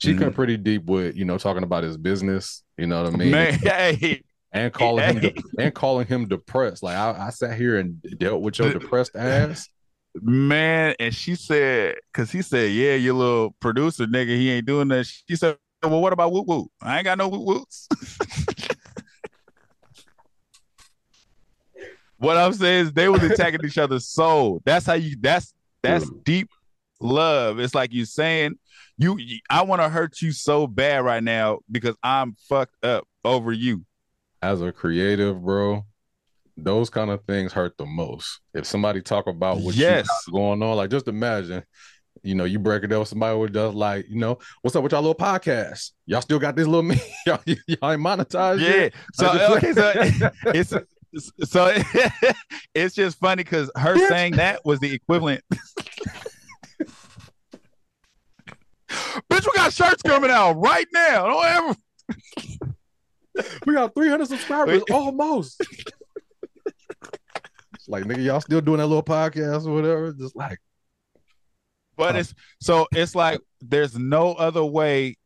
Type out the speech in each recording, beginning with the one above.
she cut mm-hmm. pretty deep with you know talking about his business. You know what I mean? Man, hey, and calling him de- and calling him depressed. Like I, I sat here and dealt with your depressed ass. man, and she said, because he said, yeah, your little producer nigga, he ain't doing that. She said, well, what about woot woot? I ain't got no woot woots. what I'm saying is they was attacking each other's soul. That's how you. That's that's deep love. It's like you saying, you. I want to hurt you so bad right now because I'm fucked up over you. As a creative, bro, those kind of things hurt the most. If somebody talk about what Yes. going on, like just imagine, you know, you break it up with somebody with just like, you know, what's up with y'all little podcast? Y'all still got this little me? y'all, y'all ain't monetized Yeah. yet? So just- okay, so it's so it's just funny because her saying that was the equivalent. Bitch, we got shirts coming out right now. Don't ever. we got 300 subscribers almost. It's like nigga, y'all still doing that little podcast or whatever? Just like But it's so it's like there's no other way.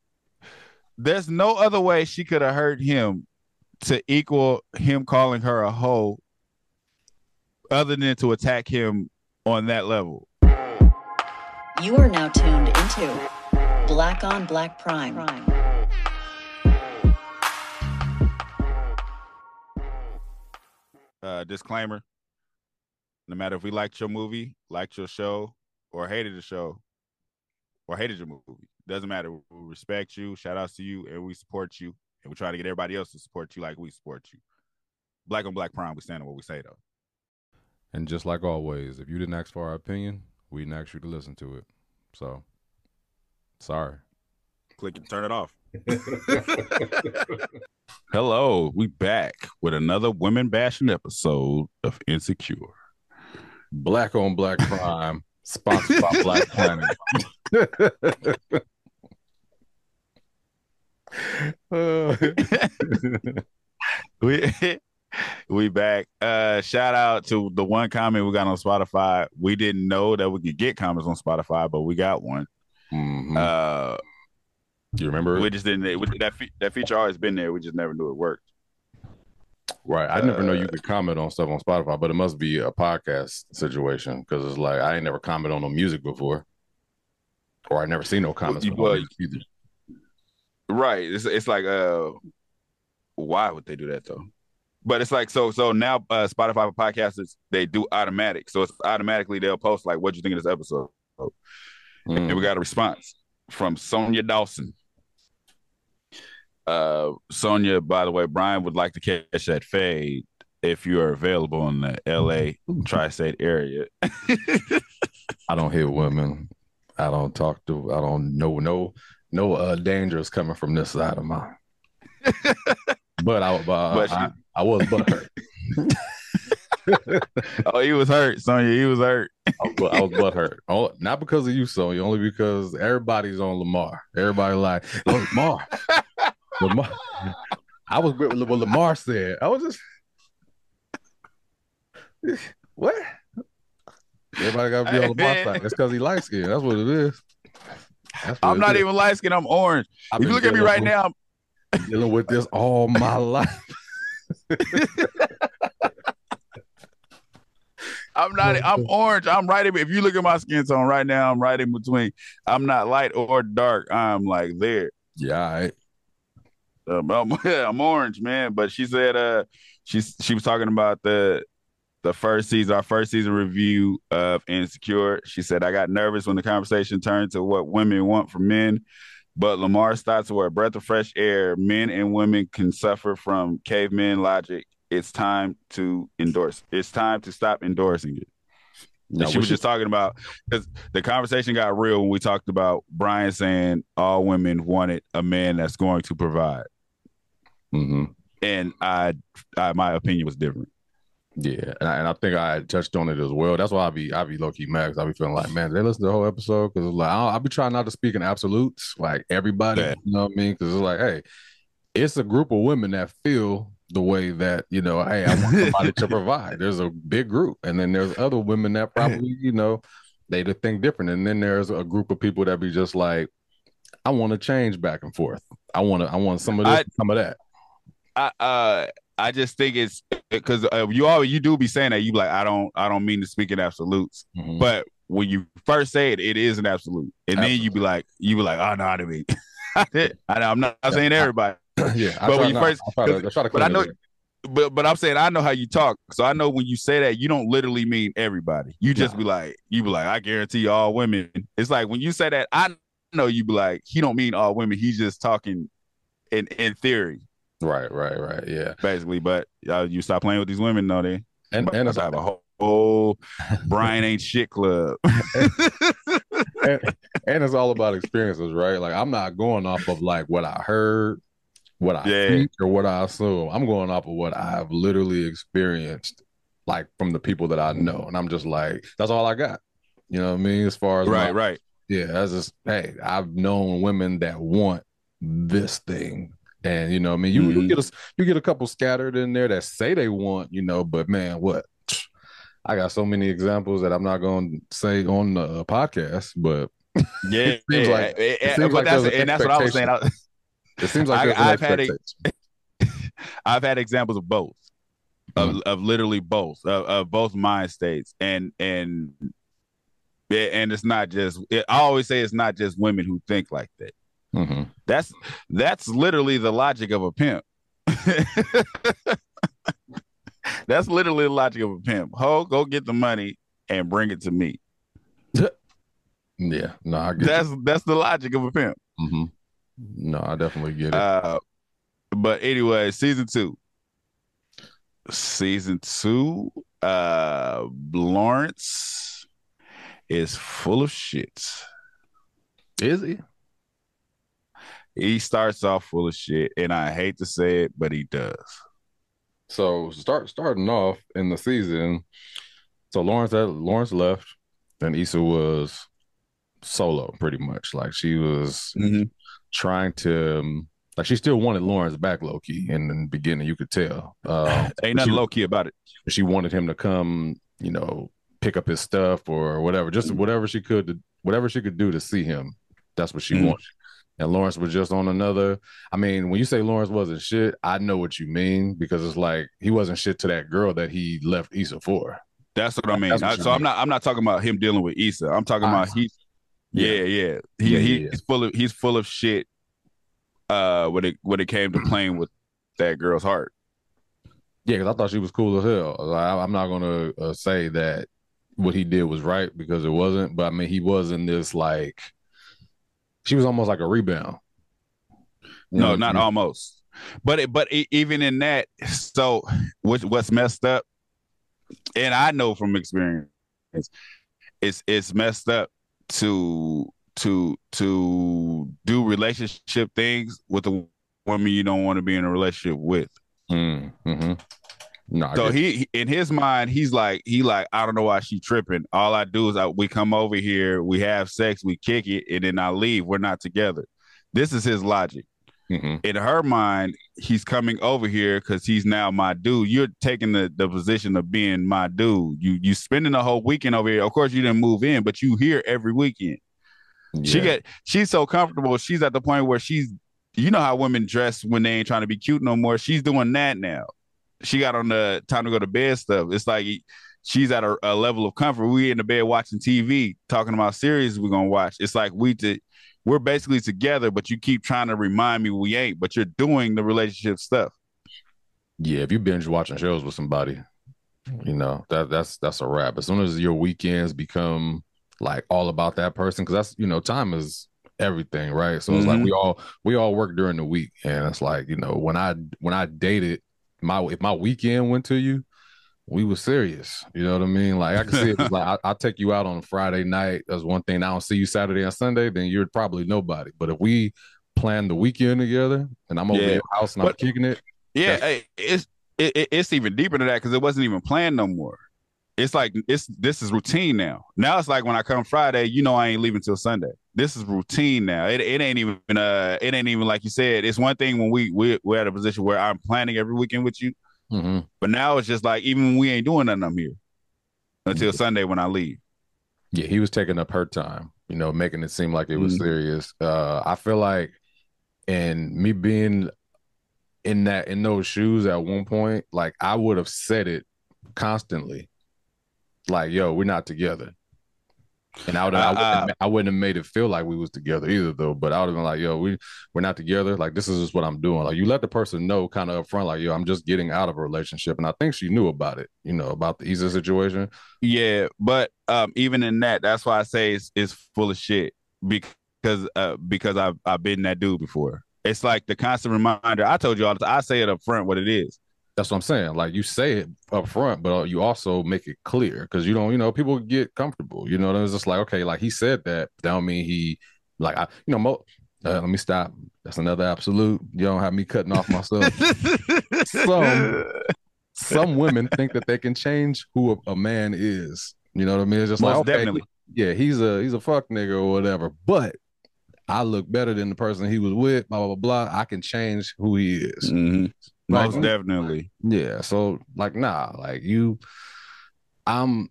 There's no other way she could have hurt him to equal him calling her a hoe, other than to attack him on that level. You are now tuned into Black on Black Prime. uh, disclaimer no matter if we liked your movie liked your show or hated the show or hated your movie doesn't matter we respect you shout outs to you and we support you and we try to get everybody else to support you like we support you black on black prime we stand on what we say though And just like always, if you didn't ask for our opinion, we didn't ask you to listen to it. So sorry. click and turn it off hello we back with another women bashing episode of insecure Black on Black Crime, sponsored by Black Planet. Uh, we we back. Uh shout out to the one comment we got on Spotify. We didn't know that we could get comments on Spotify, but we got one. Mhm. Uh you remember? we just didn't that fe- that feature always been there. We just never knew it worked. right. I never know you uh, could comment on stuff on Spotify, but it must be a podcast situation because it's like I ain't never commented on no music before, or I never seen no comments you music either. Right. It's it's like uh why would they do that though? But it's like so so now uh Spotify for podcasters they do automatic. So it's automatically they'll post like what you think of this episode. Mm. and we got a response from Sonia Dawson. Uh, Sonia, by the way, Brian would like to catch that fade if you are available in the LA tri-state area. I don't hear women. I don't talk to. I don't know no no uh, danger is coming from this side of mine. but I, but, But I, I was butthurt. oh, he was hurt, Sonia. He was hurt. I was, I was butthurt. Oh, not because of you, Sonya, only because everybody's on Lamar. Everybody like oh, Lamar. Lamar. I was with what Lamar said. I was just what? Everybody got to be on Lamar's Hey, side. That's because he light skinned. That's what it is. What I'm it not is. even light skinned. I'm orange. I've if you look at me right with- now, I'm dealing with this all my life. I'm not. I'm orange. I'm right in. If you look at my skin tone right now, I'm right in between. I'm not light or dark. I'm like there. Yeah, right. Um, I'm, I'm orange, man. But she said, uh, she's she was talking about the the first season, our first season review of Insecure. She said, I got nervous when the conversation turned to what women want from men, but Lamar's thoughts were a breath of fresh air. Men and women can suffer from caveman logic. It's time to endorse. It's time to stop endorsing it. And she was should- just talking about because the conversation got real when we talked about Brian saying all women wanted a man that's going to provide Mhm. and I, I my opinion was different. Yeah, and I, and I think I touched on it as well. That's why I be I be low key mad 'cause I be feeling like, man, they listen to the whole episode because like I, I be trying not to speak in absolutes, like everybody. Yeah. You know what I mean? Because it's like, hey, it's a group of women that feel the way that you know, hey, I want somebody to provide. There's a big group, and then there's other women that probably you know they just think different, and then there's a group of people that be just like, I want to change back and forth. I want to. I want some of this, I- some of that. I uh I just think it's because uh, you always you do be saying that you like I don't I don't mean to speak in absolutes, Mhm. but when you first say it, it is an absolute, and then you be like you be like oh no I didn't mean. I know I'm not saying everybody, yeah, I but when you not- first- I try to, I but I know- it but but I'm saying I know how you talk, so I know when you say that you don't literally mean everybody. You just No. be like you be like I guarantee all women. It's like when you say that I know you be like he don't mean all women. He's just talking in in theory Right, right, right. Yeah, basically. But uh, you stop playing with these women, no, they and and it's, I have a whole, whole Brian ain't shit club. and, and it's all about experiences, right? Like I'm not going off of like what I heard, what I Yeah. think, or what I assume. I'm going off of what I have literally experienced, like from the people that I know, and I'm just like, that's all I got. You know what I mean? As far as my- right, right. yeah, that's just hey, I've known women that want this thing. And you know, I mean, you, you Mhm. get a you get a couple scattered in there that say they want, you know, but man, what? I got so many examples that I'm not going to say on the podcast, but Yeah, It seems yeah, like- it seems like that's and that's what I was saying. I, it seems like I, I've had a-. I've had examples of both, of, of literally both, of, of both mind states, and and and it's not just. It, I always say it's not just women who think like that. Mhm. That's that's literally the logic of a pimp. that's literally the logic of a pimp. Ho, go get the money and bring it to me. Yeah, no, I get That's that's the logic of a pimp. it. No, I definitely get it. Uh, but anyway, season two. Season two, uh, Lawrence is full of shit. Is he? He starts off full of shit, and I hate to say it, but he does. So start starting off in the season. So Lawrence had, Lawrence left, and Issa was solo pretty much. Like she was trying to um, like she still wanted Lawrence back low key in the beginning, you could tell. Um, Ain't nothing low key about it. she wanted him to come, you know, pick up his stuff or whatever, just whatever she could, to, whatever she could do to see him. That's what she Mhm. wanted. And Lawrence was just on another. I mean, when you say Lawrence wasn't shit, I know what you mean because it's like he wasn't shit to that girl that he left Issa for. That's what I mean. What I- so I'm not. I'm not talking about him dealing with Issa. I'm talking Ah. about he. Yeah, yeah. He, Yeah, he yeah. he's full of he's full of shit. Uh, when it when it came to playing with that girl's heart. Yeah, because I thought she was cool as hell. Like, I, I'm not gonna uh, say that what he did was right because it wasn't, but I mean, he was in this like she was almost like a rebound. You No, know, not you- almost. But it, but e- even in that, so what, what's messed up, and I know from experience, it's it's messed up to to to do relationship things with a woman you don't want to be in a relationship with. Mm, hmm No, So he, he- in his mind, he's like, he like, I don't know why she tripping. All I do is I, we come over here, we have sex, we kick it, and then I leave. We're not together. This is his logic. Mhm. In her mind, he's coming over here because he's now my dude. You're taking the, the position of being my dude. You you spending the whole weekend over here. Of course, you didn't move in, but you here every weekend. She Yeah. get she's so comfortable. She's at the point where she's you know how women dress when they ain't trying to be cute no more. She's doing that now. She got on the time to go to bed stuff. It's like she's at a, a level of comfort. We in the bed watching TV, talking about series we're gonna watch. It's like we to we're basically together, but you keep trying to remind me we ain't. But you're doing the relationship stuff. Yeah, if you binge watching shows with somebody, you know that that's that's a wrap. As soon as your weekends become like all about that person, because that's you know time is everything, right? So it's like Mhm. we all we all work during the week, and it's like you know when I when I dated my if my weekend went to you, we were serious. You know what I mean? Like I can see it like I, I'll take you out on a Friday night. That's one thing. I don't see you Saturday and Sunday, then you're probably nobody. But if we plan the weekend together, and I'm over Yeah. your house and I'm kicking it. Yeah, hey, it's it, it- it's even deeper than that because it wasn't even planned no more. It's like it's this is routine now. Now it's like when I come Friday, you know I ain't leaving till Sunday. This is routine now. It, it ain't even uh it ain't even like you said. It's one thing when we we we're at a position where I'm planning every weekend with you, Mhm. but now it's just like even we ain't doing nothing, I'm here until Sunday when I leave. Yeah, he was taking up her time. you know, making it seem like it was mm-hmm. serious. Uh, I feel like, and me being in that in those shoes at one point, like I would have said it constantly, like, "Yo, we're not together." And I would, uh, I, wouldn't, uh, I wouldn't have made it feel like we was together either, though. But I would have been like, "Yo, we we're not together. Like this is just what I'm doing." Like you let the person know, kind of upfront, like, "Yo, I'm just getting out of a relationship," and I think she knew about it, you know, about the Issa situation. Yeah, but um, even in that, that's why I say it's, it's full of shit because uh, because I've I've been that dude before. It's like the constant reminder. I told you all the. I say it up front what it is. That's what I'm saying. Like you say it up front, but you also make it clear because you don't, you know, people get comfortable. You know, it's just like, okay, like he said that. That don't mean he, like, I, you know, mo- uh, let me stop. That's another absolute. You don't have me cutting off myself. some some women think that they can change who a, a, man is. You know what I mean? It's just Most like, okay, definitely. yeah, he's a he's a fuck nigga or whatever. But I look better than the person he was with. Blah blah blah. I can change who he is. Mm-hmm. Most like, definitely. Yeah. So like, nah, like you, I'm.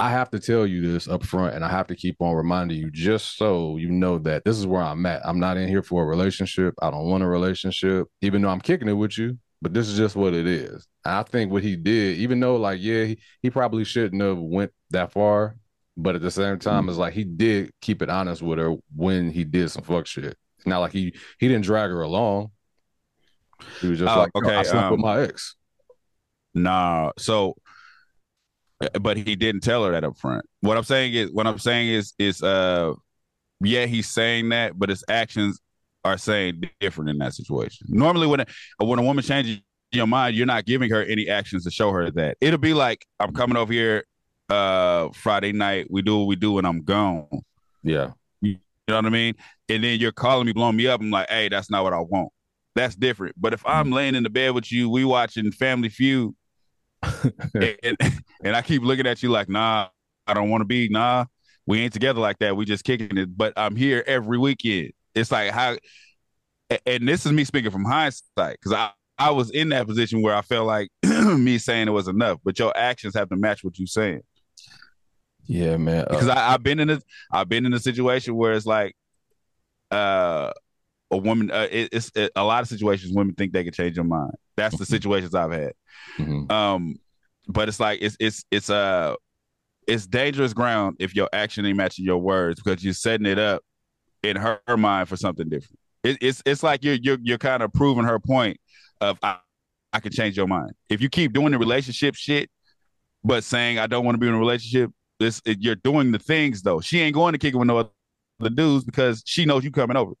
I have to tell you this up front, and I have to keep on reminding you just so you know that this is where I'm at. I'm not in here for a relationship. I don't want a relationship, even though I'm kicking it with you. But this is just what it is. And I think what he did, even though like yeah, he, he probably shouldn't have went that far, but at the same time, mm-hmm. it's like he did keep it honest with her when he did some fuck shit. It's not like he he didn't drag her along. He was just oh, like, okay, I slept um, with my ex. Nah, so, but he didn't tell her that up front. What I'm saying is, what I'm saying is, is uh, yeah, he's saying that, but his actions are saying different in that situation. Normally, when a, when a woman changes your mind, you're not giving her any actions to show her that. It'll be like, I'm coming over here uh Friday night, we do what we do, and I'm gone. Yeah. You know what I mean? And then you're calling me, blowing me up. I'm like, hey, that's not what I want that's different. But if I'm mm. laying in the bed with you, we watching Family Feud, and, and I keep looking at you like, nah, I don't want to be, nah, we ain't together like that. We just kicking it. But I'm here every weekend. It's like how, and this is me speaking from hindsight because I I was in that position where I felt like me saying it was enough, but your actions have to match what you're saying. Yeah, man. Uh, because I, have been in a I've been in a situation where it's like, uh, a woman uh, it, it's it, a lot of situations women think they can change their mind. That's the mm-hmm. situations i've had. Mm-hmm. um but it's like it's it's it's uh it's dangerous ground if your action ain't matching your words because you're setting it up in her, her mind for something different. It, it's it's like you're you're you're kind of proving her point of I, I can change your mind. If you keep doing the relationship shit but saying i don't want to be in a relationship this it, you're doing the things though. She ain't going to kick it with no other dudes because she knows you coming over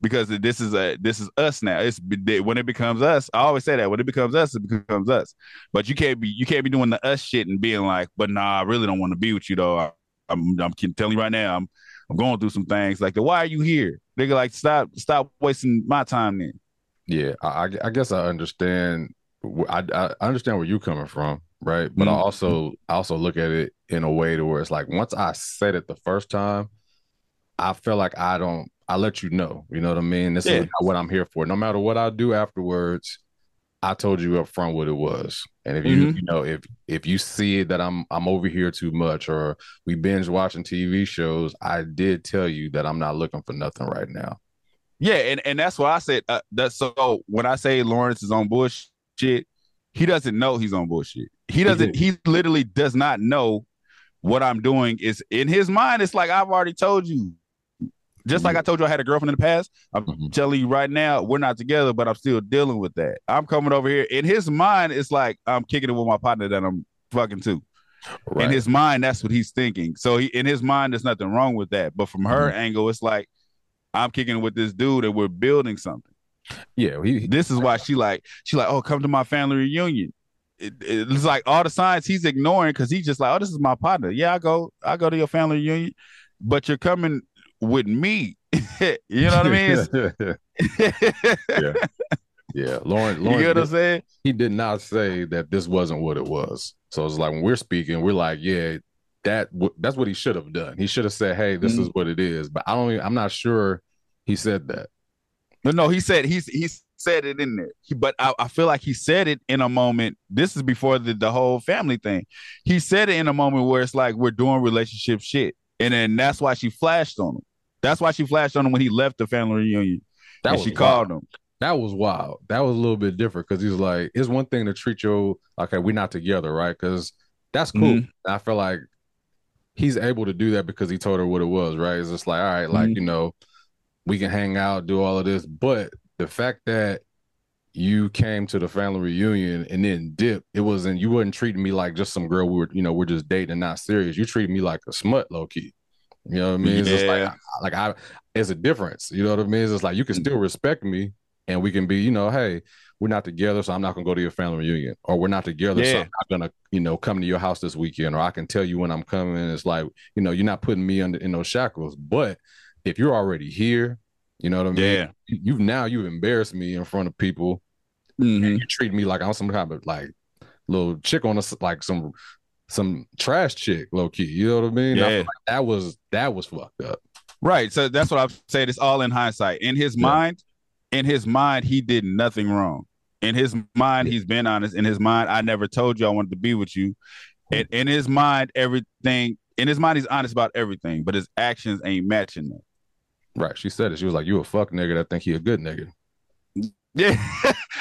because this is a this is us now. It's when it becomes us. I always say that when it becomes us, it becomes us. But you can't be you can't be doing the us shit and being like, but nah, I really don't want to be with you though. I, am I'm, I'm telling you right now, I'm I'm going through some things. Like, why are you here? Nigga, like stop stop wasting my time then. Yeah, I, I guess I understand. I, I understand where you are coming from, right? But mm-hmm. I also I also look at it in a way to where it's like once I said it the first time, I feel like I don't I let you know. You know what I mean? This yeah. is what I'm here for. No matter what I do afterwards, I told you up front what it was. And if you mm-hmm. you know if if you see that I'm I'm over here too much or we binge watching TV shows, I did tell you that I'm not looking for nothing right now. Yeah, and and that's why I said uh, that. So when I say Lawrence is on bullshit, he doesn't know he's on bullshit. He doesn't. He, he literally does not know what I'm doing. Is in his mind. It's like I've already told you just like I told you, I had a girlfriend in the past. I'm mm-hmm. telling you right now, we're not together, but I'm still dealing with that. I'm coming over here. In his mind, it's like I'm kicking it with my partner that I'm fucking too. Right. In his mind, that's what he's thinking. So he, in his mind, there's nothing wrong with that. But from her mm-hmm. angle, it's like I'm kicking with this dude and we're building something. Yeah, he, this is why she like she like, oh, come to my family reunion. It, it's like all the signs he's ignoring because he's just like, oh, this is my partner. Yeah, I go, I go to your family reunion, but you're coming with me. you know what I mean? yeah. Yeah. Lauren, Lauren, you know what I'm saying? He did not say that this wasn't what it was. So it's like when we're speaking, we're like, yeah, that that's what he should have done. He should have said, "Hey, this mm-hmm. is what it is." But I don't. Even, I'm not sure he said that. No, no, he said he's he said it in there. He, but I, I feel like he said it in a moment. This is before the the whole family thing. He said it in a moment where it's like we're doing relationship shit and then that's why she flashed on him. That's why she flashed on him when he left the family reunion. That and she wild. called him. That was wild. That was a little bit different because he's like, it's one thing to treat your okay, we're not together, right? Because that's cool. Mhm. I feel like he's able to do that because he told her what it was, right? It's just like, all right, like Mhm. you know, we can hang out, do all of this, but the fact that you came to the family reunion and then dip, it wasn't you wasn't treating me like just some girl we were, you know, we're just dating and not serious. You treated me like a smut, low key. You know what I mean? It's just like Yeah. like I it's a difference. You know what I mean? It's just like you can still mm-hmm. respect me and we can be, you know, hey, we're not together, so I'm not gonna go to your family reunion. Or we're not together, so I'm not gonna, you know, come to your house this weekend, or I can tell you when I'm coming. It's like, you know, you're not putting me under in those shackles. But if you're already here, you know what I mean? Yeah. You- You've now you've embarrassed me in front of people. Mhm. You treat me like I'm some kind of like little chick on us, like some some trash chick, low key. You know what I mean? I Yeah. like that was that was fucked up. Right. So that's what I'm saying. It's all in hindsight. In his Yeah. mind, in his mind, he did nothing wrong. In his mind, he's been honest. In his mind, I never told you I wanted to be with you. And in his mind, everything in his mind, he's honest about everything, but his actions ain't matching that. Right. She said it. She was like, You a fuck nigga that think he a good nigga. Yeah,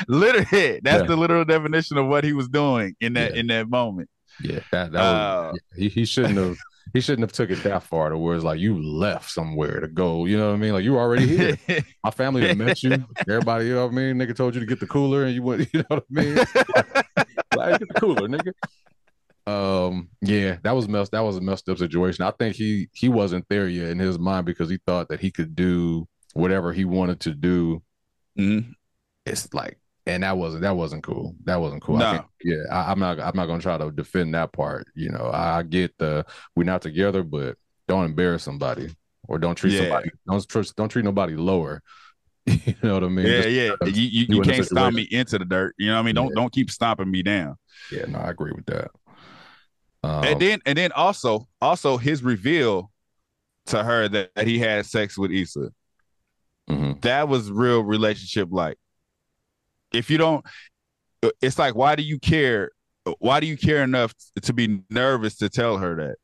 literally. That's Yeah. the literal definition of what he was doing in that Yeah. in that moment. Yeah, that that Uh, was he, he shouldn't have he shouldn't have took it that far to where it's like you left somewhere to go. You know what I mean? Like you already here. My family met you. Everybody, you know what I mean? Nigga told you to get the cooler and you went, you know what I mean? like, get the cooler, nigga. Um, yeah, that was messed that was a messed up situation. I think he he wasn't there yet in his mind because he thought that he could do whatever he wanted to do. Mhm. It's like and that wasn't that wasn't cool. That wasn't cool. No. can't- yeah, I, I'm not I'm not gonna try to defend that part. You know, I, I get the we're not together, but don't embarrass somebody or don't treat Yeah. somebody don't treat don't treat nobody lower. you know what I mean? Yeah, Just yeah. You you, you you in a can't stomp me into the dirt. You know what I mean? Don't Yeah. don't keep stomping me down. yeah, no, I agree with that. Um, and then and then also also his reveal to her that, that he had sex with Issa. mhm. That was real relationship like. If you don't it's like why do you care why do you care enough to be nervous to tell her that?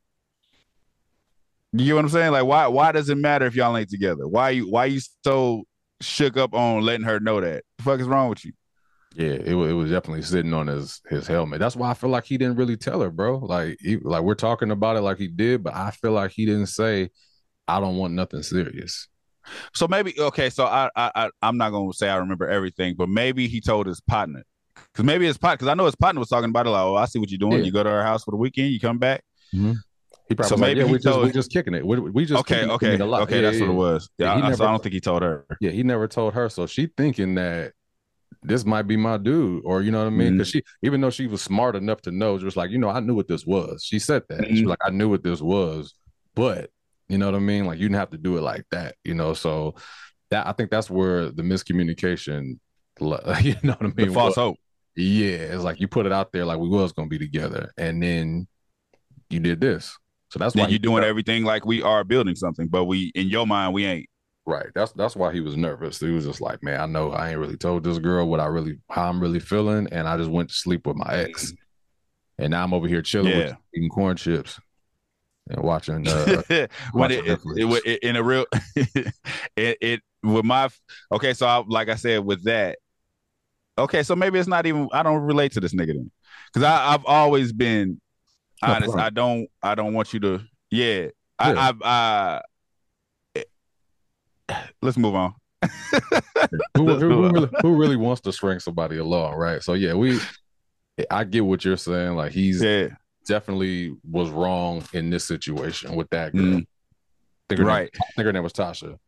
You get what I'm saying? Like why why does it matter if y'all ain't together? Why you why you so shook up on letting her know that? The fuck is wrong with you? Yeah, it, it was definitely sitting on his his helmet. That's why I feel like he didn't really tell her, bro. Like he, like we're talking about it like he did, but I feel like he didn't say, "I don't want nothing serious." So maybe okay. So I I, I I'm not gonna say I remember everything, but maybe he told his partner because maybe his partner because I know his partner was talking about it like, oh, I see what you're doing. Yeah. You go to our house for the weekend, you come back. He probably So was like, maybe yeah, we just told- we just kicking it. We, we just okay, okay, okay. Yeah, that's what it was. Yeah, I, never so I don't think he told her. Yeah, he never told her, so she thinking that this might be my dude, or you know what I mean? Mm-hmm. Because she, even though she was smart enough to know, she was like, you know, I knew what this was. She said that. She Mhm. was like, I knew what this was, but you know what I mean? Like you didn't have to do it like that, you know. So that I think that's where the miscommunication, you know what I The mean? false was. hope. Yeah, it's like you put it out there like we was gonna be together, and then you did this. So that's why you're doing everything like we are building something, but we in your mind we ain't. Right. That's that's why he was nervous. He was just like, man, I know I ain't really told this girl what I really how I'm really feeling, and I just went to sleep with my ex, mm. and now I'm over here chilling with Yeah. you, eating corn chips and watching. Uh, when watching it, it, it- in a real it, it with my okay so I, like i said with that okay so maybe it's not even i don't relate to this nigga then because i've always been honest Upfront. i don't i don't want you to yeah, I, Yeah. I i let's move on who, who, who really, who really wants to string somebody along, right? So yeah, we. I get what you're saying. Like he's yeah definitely was wrong in this situation with that girl. Mm. think her name- right I think her name was Tasha.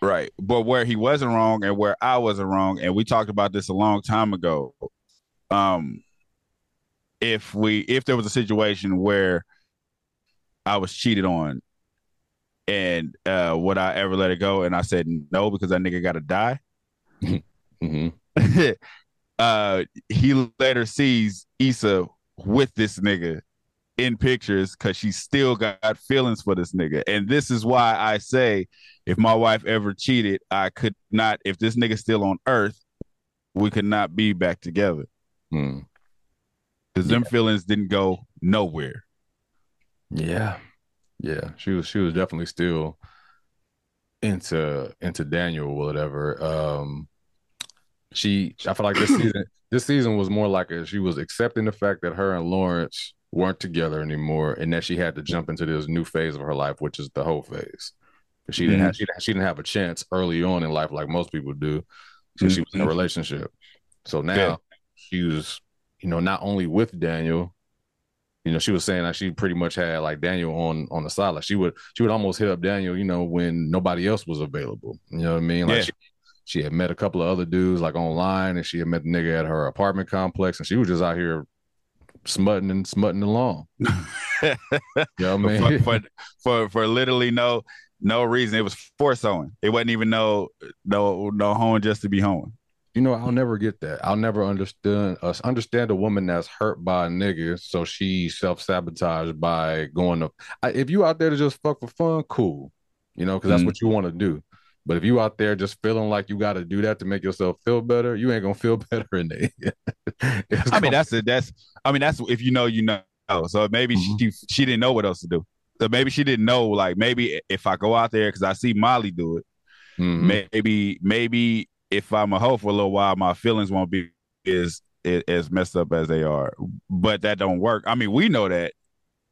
Right. But where he wasn't wrong and where I wasn't wrong, and we talked about this a long time ago. Um if we if there was a situation where I was cheated on and uh would I ever let it go? And I said no because that nigga gotta die. hmm uh he later sees Issa with this nigga in pictures because she still got feelings for this nigga. And this is why I say if my wife ever cheated, I could not, if this nigga's still on earth, we could not be back together. Mm. Because them feelings didn't go nowhere. Yeah. Yeah, she was she was definitely still into into Daniel or whatever. Um she I feel like this season this season was more like a, she was accepting the fact that her and Lawrence weren't together anymore and that she had to jump into this new phase of her life, which is the whole phase. She didn't Mhm. have she, she didn't have a chance early on in life like most people do. So she was in a Mhm. relationship. So now Yeah. she was, you know, not only with Daniel, you know, she was saying that she pretty much had like Daniel on on the side. Like she would she would almost hit up Daniel, you know, when nobody else was available. You know what I mean? Like Yeah. she, she had met a couple of other dudes like online and she had met the nigga at her apartment complex and she was just out here smutting and smutting along. You know what I for, mean? for for for literally no no reason. It was force hoeing. It wasn't even no no no hoeing just to be hoeing. You know, I'll never get that. I'll never understand us understand a woman that's hurt by a nigga, so she self sabotaged by going to. I, if you out there to just fuck for fun, cool, you know, because that's Mhm. what you want to do. But if you out there just feeling like you got to do that to make yourself feel better, you ain't gonna feel better in the end. I mean, gonna- that's it. That's I mean, that's if you know, you know. So maybe Mhm. she she didn't know what else to do. So maybe she didn't know. Like maybe if I go out there because I see Molly do it, Mhm. maybe maybe if I'm a hoe for a little while, my feelings won't be as as messed up as they are. But that don't work. I mean, we know that,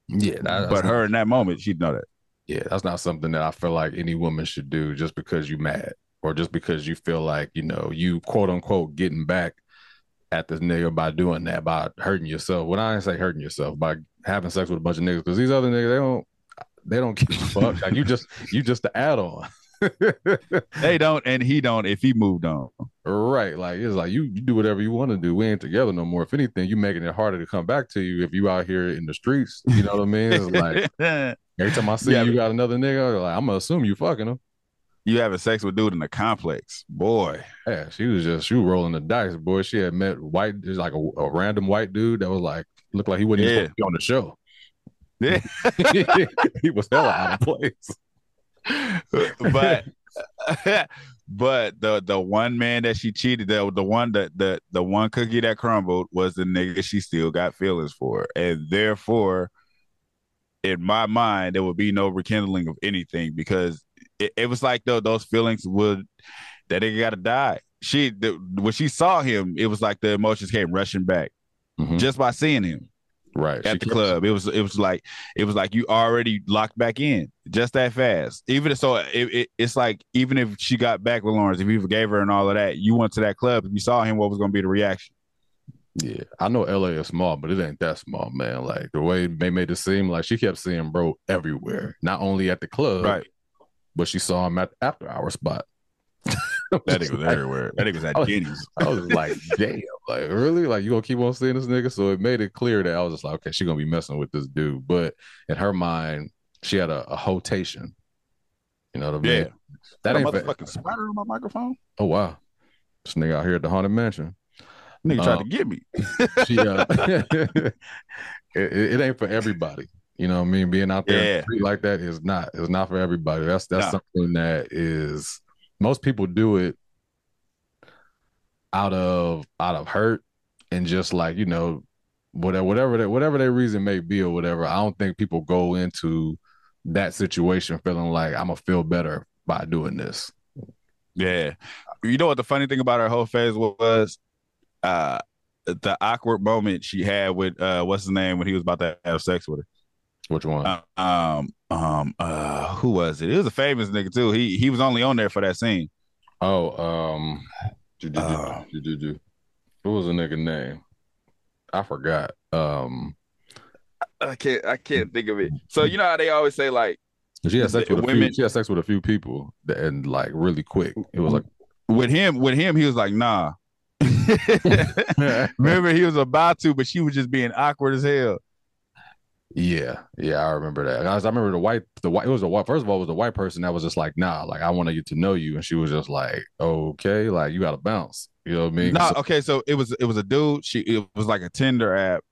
yeah, that- but her in that moment, she'd know that. Yeah, that's not something that I feel like any woman should do just because you mad or just because you feel like, you know, you quote unquote getting back at this nigga by doing that, by hurting yourself. When I say hurting yourself, by having sex with a bunch of niggas, because these other niggas, they don't they don't give a fuck. Like you just you just the add on. They don't, and he don't. If he moved on, right. Like it's like you, you do whatever you want to do. We ain't together no more. If anything, you making it harder to come back to you if you out here in the streets. You know what I mean? It's like every time I see Yeah, you but- got another nigga, like I'm gonna assume you fucking him. you having sex with dude in the complex, boy. Yeah, she was just she was rolling the dice, boy. She had met white, just like a, a random white dude that was like looked like he wouldn't even Yeah. be on the show. Yeah. he was hella out of place. but but the the one man that she cheated, the the one that the the one cookie that crumbled was the nigga she still got feelings for, and therefore, in my mind, there would be no rekindling of anything because it, it was like though those feelings would that nigga got to die. She the, when she saw him, it was like the emotions came rushing back Mhm. just by seeing him Right. She at the kept- club. It was it was like it was like you already locked back in just that fast. Even so, it, it, it's like even if she got back with Lawrence, if you forgave her and all of that, you went to that club. If you saw him, what was going to be the reaction? Yeah, I know LA is small, but it ain't that small, man. Like the way they made it seem, like she kept seeing bro everywhere, not only at the club, right? but she saw him at the after hour spot. That nigga was everywhere. That nigga was at Denny's. I was like, damn, like really? Like you gonna keep on seeing this nigga? So it made it clear that I was just like, okay, she gonna be messing with this dude. But in her mind, she had a, a hotation. You know what I mean? Yeah. That ain't for, motherfucking spider on my microphone. oh wow. This nigga out here at the haunted mansion. Nigga tried Um, to get me. She uh it, it ain't for everybody. You know what I mean? Being out there Yeah. like that is not is not for everybody. That's that's No. something that is most people do it out of out of hurt and just like, you know, whatever whatever that whatever their reason may be or whatever. I don't think people go into that situation feeling like I'm gonna feel better by doing this. Yeah. You know what the funny thing about our whole phase was? Uh the awkward moment she had with uh what's his name when he was about to have sex with her. Which one? Uh, um um uh who was it? It was a famous nigga too. He he was only on there for that scene. Oh, um, do, do, do, Uh. do, do, do. what was the nigga name? I forgot. Um, I can't I can't think of it. So you know how they always say like she had sex The with a few. women- She had sex with a few people, and like really quick. It was like, with him with him he was like nah. Remember he was about to, but she was just being awkward as hell. yeah, yeah, I remember that. I, was- I remember the white, the white. It was a white. First of all, it was the white person that was just like, nah, like I want to get to know you, and she was just like, okay, like you got to bounce. You know what I mean? No, So- okay, so it was it was a dude. She it was like a Tinder app,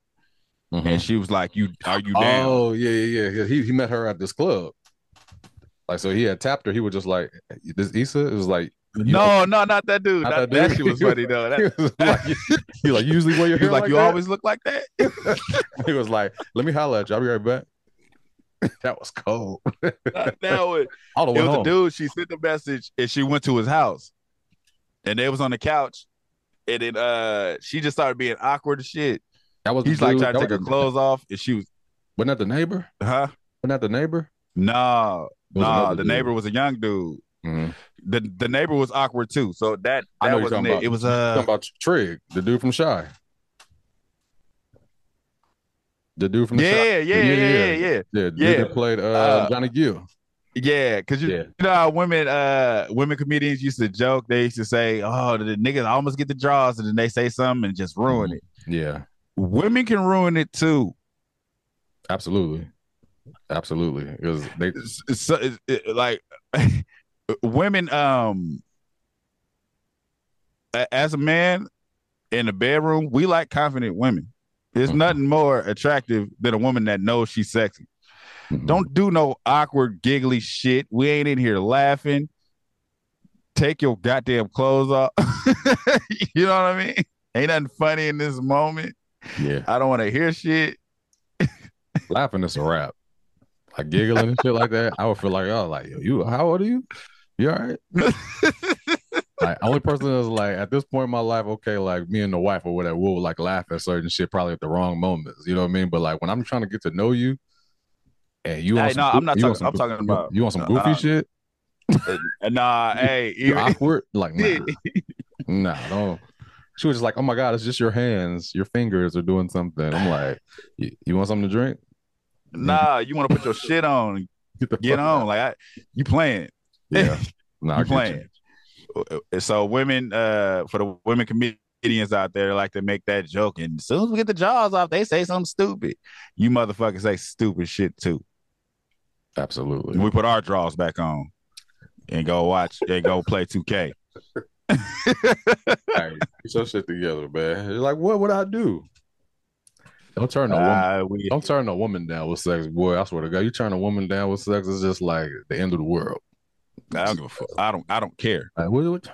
Mhm. and she was like, "You are you down?" Oh yeah, yeah, yeah. He he met her at this club. Like so, he had tapped her. He was just like, "This Issa." It was like, no, no, not that dude. Not That, that that shit was funny though. That, he was like, he like, you usually wear your hair like, like "You that?" always look like that." He was like, "Let me holler at you. I'll be right back." that was cold. that was All the way it was a dude. She sent the message and she went to his house, and they was on the couch, and then uh she just started being awkward as shit. That was He's like dude- trying to take her clothes off, and she was, Wasn't that the neighbor? huh? Wasn't that the neighbor? No, no. another The dude. neighbor was a young dude. Mhm. The the neighbor was awkward too. So that I know that you're wasn't talking it. about. It was uh talking about Trig, the dude from Shy. The dude from the Shy. yeah, yeah, yeah, yeah, yeah, Yeah, the dude that played uh, Uh, Johnny Gill. yeah. Because you, Yeah. you know how women uh women comedians used to joke. They used to say, "Oh, the niggas almost get the draws," and then they say something and just ruin it. Yeah, Women can ruin it too. absolutely, absolutely. Because they It's- it's so- it- like women um as a man in the bedroom we like confident women. There's Mhm. nothing more attractive than a woman that knows she's sexy. Don't do no awkward giggly shit. We ain't in here laughing. Take your goddamn clothes off. You know what i mean? Ain't nothing funny in this moment. Yeah, i don't want to hear shit. Laughing is a rap. Like giggling and shit like that, I would feel like, oh, like yo, you, how old are you? You all right? like only person that's like at this point in my life, okay, like me and the wife or whatever, we'll like laugh at certain shit probably at the wrong moments. You know what I mean? But like when I'm trying to get to know you, and you want Hey, some no, I'm not talking- I'm talking about- you want some goofy uh, shit, nah hey you awkward, like nah, nah, don't. She was just like, oh my god, it's just your hands, your fingers are doing something. I'm like, you, want something to drink? Nah, you want to put your shit on, Get the get on. out. Like I, you playing, Yeah, nah, I you playing. So women, uh, for the women comedians out there, like to make that joke, and as soon as we get the jaws off, they say something stupid. You motherfuckers say stupid shit too. Absolutely. We put our draws back on and go watch and go play 2K. Hey, get your shit together, man. You're like, what would I do? Don't turn a woman. Uh, we, Don't turn a woman down with sex, boy. I swear to God, you turn a woman down with sex, it's just like the end of the world. I don't give a fuck. I don't. I don't care. Like, what, what,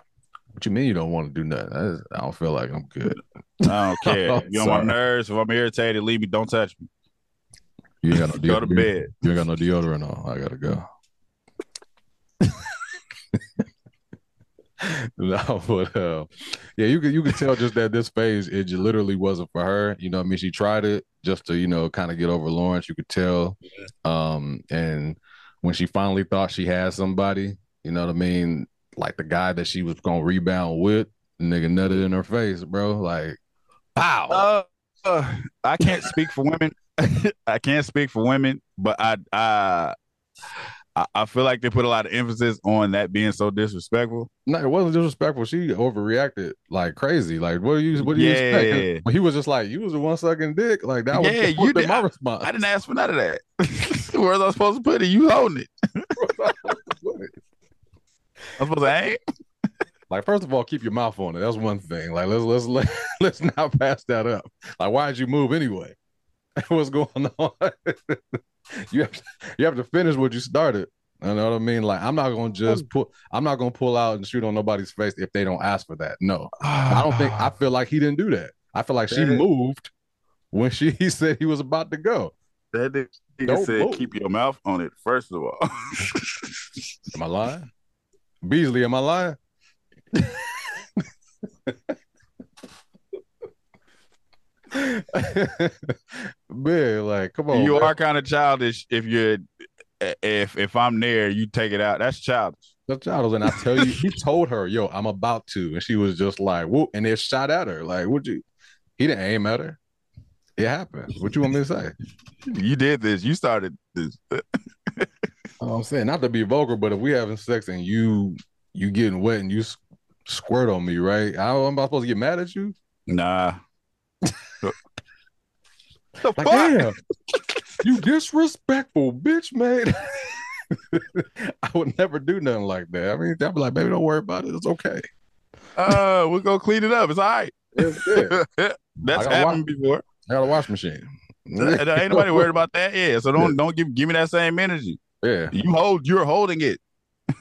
what you mean you don't want to do nothing? I, just- I don't feel like I'm good. I don't care. I'm you're on my nerves, if I'm irritated, leave me. Don't touch me. You ain't got no Go to bed. You ain't got no deodorant on. I gotta go. no, but uh, yeah, you could you could tell just that this phase it literally wasn't for her. You know, what I mean, she tried it just to you know kind of get over Lawrence. You could tell, um, and when she finally thought she had somebody, you know what I mean, like the guy that she was gonna rebound with, nigga nutted in her face, bro. Like, pow. Uh, uh, I can't speak for women. I can't speak for women, but I, I I I feel like they put a lot of emphasis on that being so disrespectful. No, it wasn't disrespectful. She overreacted like crazy. Like, what do you what do you expect? 'Cause Yeah. He was just like, you was the one sucking dick. Like that was Yeah, you did- my response. I didn't ask for none of that. Where was I supposed to put it? You holding it. I'm supposed to aim. like, first of all, keep your mouth on it. That's one thing. Like, let's let's let, let's not pass that up. Like, why did you move anyway? What's going on? you have to, you have to finish what you started. You know what I mean? Like, I'm not gonna just pull. I'm not gonna pull out and shoot on nobody's face if they don't ask for that. No, I don't think. I feel like he didn't do that. I feel like she That- moved when she he said he was about to go. that nigga Don't said move. keep your mouth on it. First of all, Am I lying? Beasley, am I lying? Man, like, come on. you man. are kind of childish if you're if if I'm there, you take it out. That's childish. That's childish. And I tell you, he told her, yo, I'm about to. And she was just like, whoop, and it shot at her. Like, would you? He didn't aim at her. It happened. What you want me to say? You did this. You started this. I'm saying not to be vulgar, but if we having sex and you you getting wet and you squirt on me, right? How am I supposed to get mad at you? Nah. the Like, fuck? damn, you disrespectful bitch, man. I would never do nothing like that. I mean, I'd be like, baby, don't worry about it. It's okay. Uh, we're gonna clean it up. It's all right. It's. That's I got happened before. I got a wash machine. There ain't nobody worried about that. Yeah. So don't don't give give me that same energy. Yeah, You hold. You're holding it.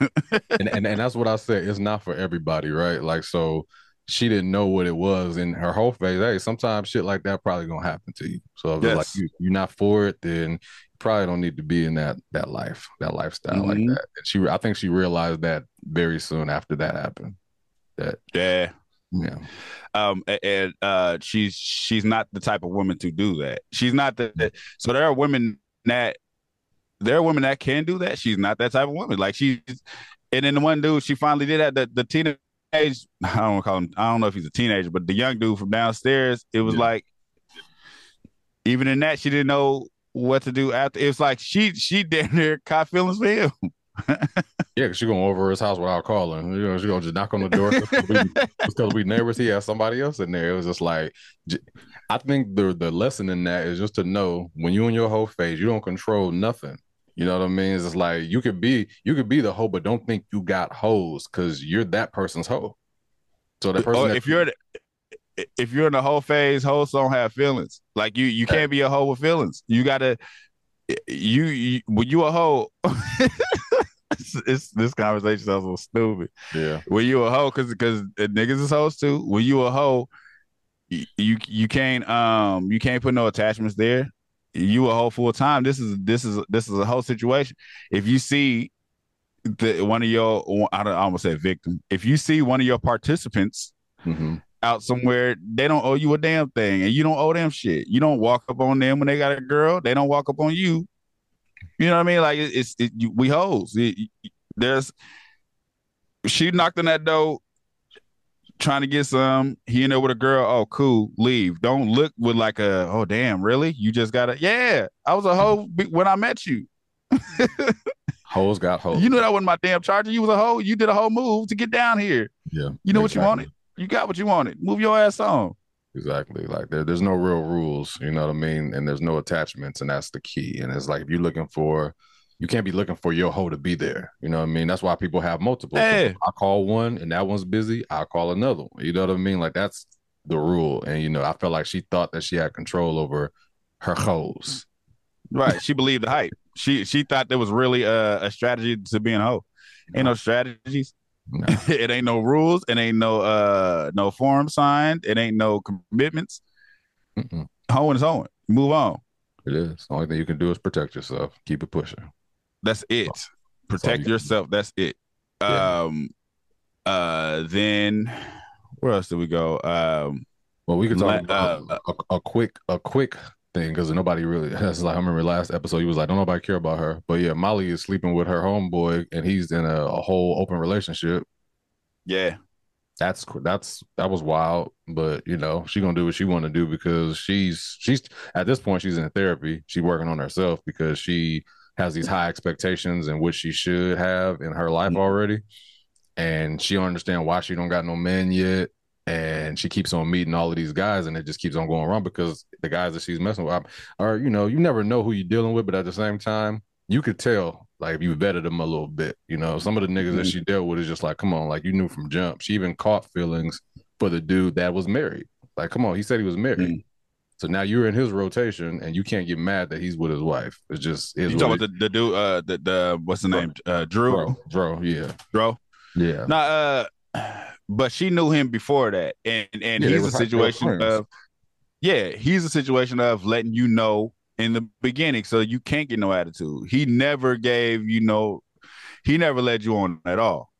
and, and and that's what I said. It's not for everybody, right? Like, so she didn't know what it was in her whole face. Hey, sometimes shit like that probably gonna happen to you. So if it's like you, you're not for it, then you probably don't need to be in that that life, that lifestyle Mhm. like that. And she, I think she realized that very soon after that happened. That Yeah. yeah, um and uh she's she's not the type of woman to do that she's not the so there are women that there are women that can do that she's not that type of woman like she's and then the one dude she finally did that the, the teenage i don't want to call him i don't know if he's a teenager but the young dude from downstairs it was Yeah. like even in that she didn't know what to do after it was like she she damn near caught feelings for him yeah. 'cause she going over his house without calling. You know, she gonna just knock on the door because we, we neighbors. He has somebody else in there. It was just like, I think the the lesson in that is just to know when you in your whole phase, you don't control nothing. You know what I mean? It's like you could be you could be the hoe, but don't think you got hoes because you're that person's hoe. So that person, that- if you're if you're in the whole phase, hoes don't have feelings. Like you, you can't be a hoe with feelings. You gotta, you, you when you a hoe. it's, it's this conversation sounds so stupid. yeah, When you a hoe, because because niggas is hoes too. When you a hoe, you you can't um you can't put no attachments there. You a hoe full time. This is this is this is a whole situation. If you see the one of your I don't I almost said victim. If you see one of your participants hmm out somewhere, they don't owe you a damn thing, and you don't owe them shit. You don't walk up on them when they got a girl. They don't walk up on you. You know what I mean? Like it- it's it, you, we hoes. It- there's she knocked on that door trying to get some. He in there with a girl. Oh, cool. Leave. Don't look with like a. Oh, damn. Really? You just gotta. Yeah, I was a hoe be- when I met you. hoes got hoes. You knew that wasn't my damn charger. You was a hoe. You did a whole move to get down here. yeah, You know what you wanted. You got what you wanted. Move your ass on. Exactly. Like there, there's no real rules, you know what I mean? And there's no attachments, and that's the key. And it's like if you're looking for, you can't be looking for your hoe to be there. You know what I mean? That's why people have multiple. Hey. I call one, and that one's busy. I'll call another one. You know what I mean? Like that's the rule. And you know, I felt like she thought that she had control over her hoes. Right. She believed the hype. She she thought there was really a, a strategy to being a hoe. Ain't no strategies. No. it ain't no rules. It ain't no uh no form signed. It ain't no commitments. Mm-mm. Hoeing is hoeing. Move on. It is. The only thing you can do is protect yourself. Keep it pushing. That's it. Protect you- yourself. That's it. Yeah. Um uh then where else did we go? Um Well, we could talk about a, a quick, a quick thing because nobody really. That's like I remember last episode. He was like, "Don't nobody care about her." But yeah, Molly is sleeping with her homeboy, and he's in a, a whole open relationship. yeah. That's that's that was wild. But you know, she gonna do what she want to do because she's she's at this point she's in therapy. She's working on herself because she has these high expectations and what she should have in her life Mhm. already, and she don't understand why she don't got no men yet and she keeps on meeting all of these guys and it just keeps on going wrong because the guys that she's messing with are you know you never know who you're dealing with but at the same time you could tell like if you vetted them a little bit you know some of the niggas that Mhm. she dealt with is just like come on like you knew from jump she even caught feelings for the dude that was married like come on he said he was married Mhm. So now you're in his rotation and you can't get mad that he's with his wife it's just You talking about the, the dude uh the, the what's the name? Uh Drew. bro bro yeah Dro. yeah Nah, uh, but she knew him before that, and and Yeah, he's a fri- they were situation of, yeah, he's a situation of letting you know in the beginning, so you can't get no attitude. He never gave you know, he never led you on at all.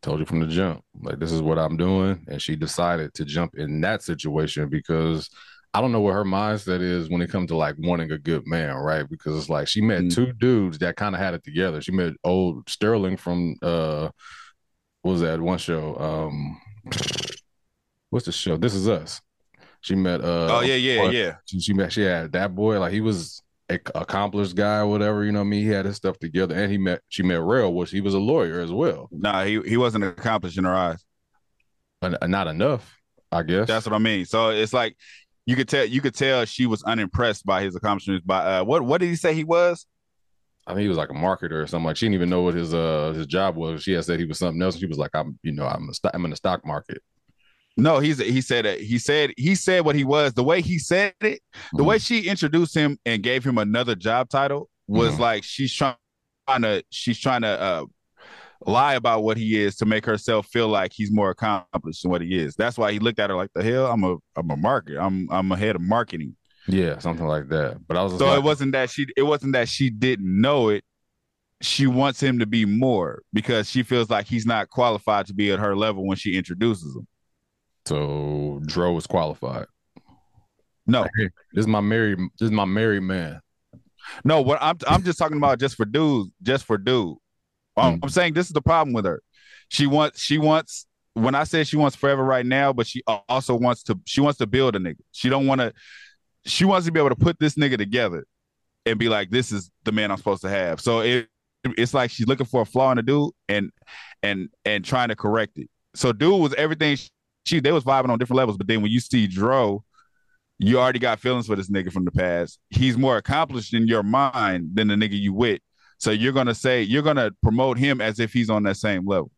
told you from the jump like this is what i'm doing and she decided to jump in that situation because i don't know what her mindset is when it comes to like wanting a good man right because it's like she met Mm. two dudes that kind of had it together she met old sterling from uh what was that one show um what's the show this is us she met uh oh yeah, yeah, yeah. she, she met she had that boy like he was a accomplished guy or whatever you know what I mean he had his stuff together and he met she met Rail which he was a lawyer as well Nah, he he wasn't accomplished in her eyes. but not enough, I guess. That's what I mean. So it's like you could tell you could tell she was unimpressed by his accomplishments. By uh, what what did he say he was? I think he was like a marketer or something. Like she didn't even know what his uh his job was. She had said he was something else. She was like, I'm you know I'm a st- I'm in the stock market. No, he's he said that he said he said what he was. The way he said it, the Mhm. way she introduced him and gave him another job title was Mhm. like she's trying to she's trying to uh, lie about what he is to make herself feel like he's more accomplished than what he is. That's why he looked at her like the hell. I'm a I'm a marketer. I'm I'm a head of marketing. Yeah, something like that. But I was So like, it wasn't that she it wasn't that she didn't know it. She wants him to be more because she feels like he's not qualified to be at her level when she introduces him. so Dro was qualified. No, This is my married. This is my married man. no, what I'm I'm just talking about just for dudes, just for dude. I'm, Mm. I'm saying this is the problem with her. She wants she wants when I say she wants forever right now, but she also wants to she wants to build a nigga. She don't want to she wants to be able to put this nigga together and be like, this is the man I'm supposed to have. So it it's like she's looking for a flaw in the dude and and and trying to correct it. So dude was everything she, she they was vibing on different levels, but then when you see Dro, you already got feelings for this nigga from the past. He's more accomplished in your mind than the nigga you with. So you're gonna say you're gonna promote him as if he's on that same level.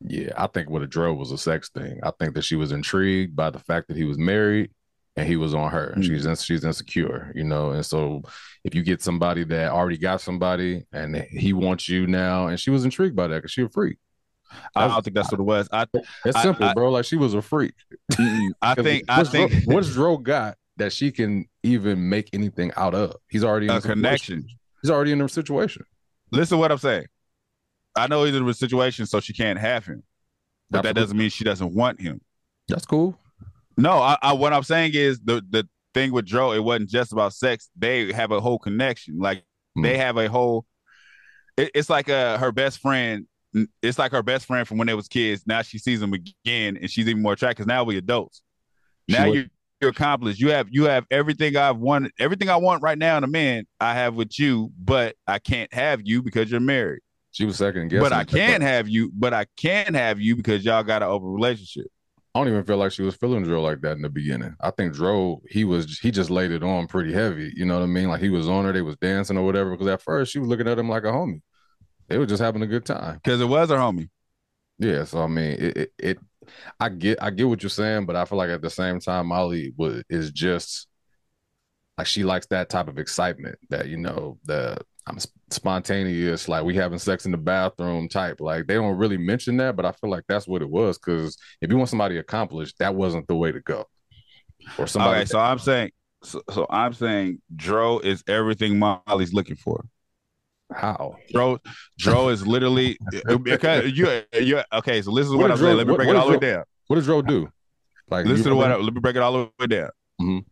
Yeah, I think what a drove was a sex thing. I think that she was intrigued by the fact that he was married and he was on her. Mm. She's in, she's insecure, you know. And so if you get somebody that already got somebody and he wants you now, and she was intrigued by that because she a freak. I don't think that's what it was. I It's I- simple, I- bro. Like she was a freak. I think I think what's Dro got that she can even make anything out of? He's already a connection. He's already in a situation. Listen to what I'm saying. I know he's in a situation, so she can't have him. But that doesn't mean she doesn't want him. That's cool. No, I, I what I'm saying is the the thing with Joe, it wasn't just about sex. They have a whole connection. Like they Mm. have a whole. It, it's like uh her best friend. It's like her best friend from when they was kids. Now she sees him again, and she's even more attracted. 'cause Now we adults. Now you you're accomplished. You have you have everything I've wanted. Everything I want right now in a man, I have with you. But I can't have you because you're married. She was second guessing. but I it, can have you. But I can have you because y'all got an open relationship. I don't even feel like she was feeling Dro like that in the beginning. I think Dro, he was he just laid it on pretty heavy. You know what I mean? Like he was on her, they was dancing or whatever. Because at first she was looking at him like a homie. They were just having a good time. Because it was her homie. Yeah. So I mean, it, it, it I get I get what you're saying, but I feel like at the same time, Molly was is just like she likes that type of excitement that you know the I'm spontaneous, like we having sex in the bathroom type. Like they don't really mention that, but I feel like that's what it was. Because if you want somebody accomplished, that wasn't the way to go. Or somebody. Okay, so I'm saying, so, so I'm saying, Dro is everything Molly's looking for. How? Dro, Dro is literally because you, you. Okay, so listen to what, What I'm Dro- saying. Let me what- break what it all the way down. What does Dro do? Like Listen to what. I, let me break it all the way down. Mhm.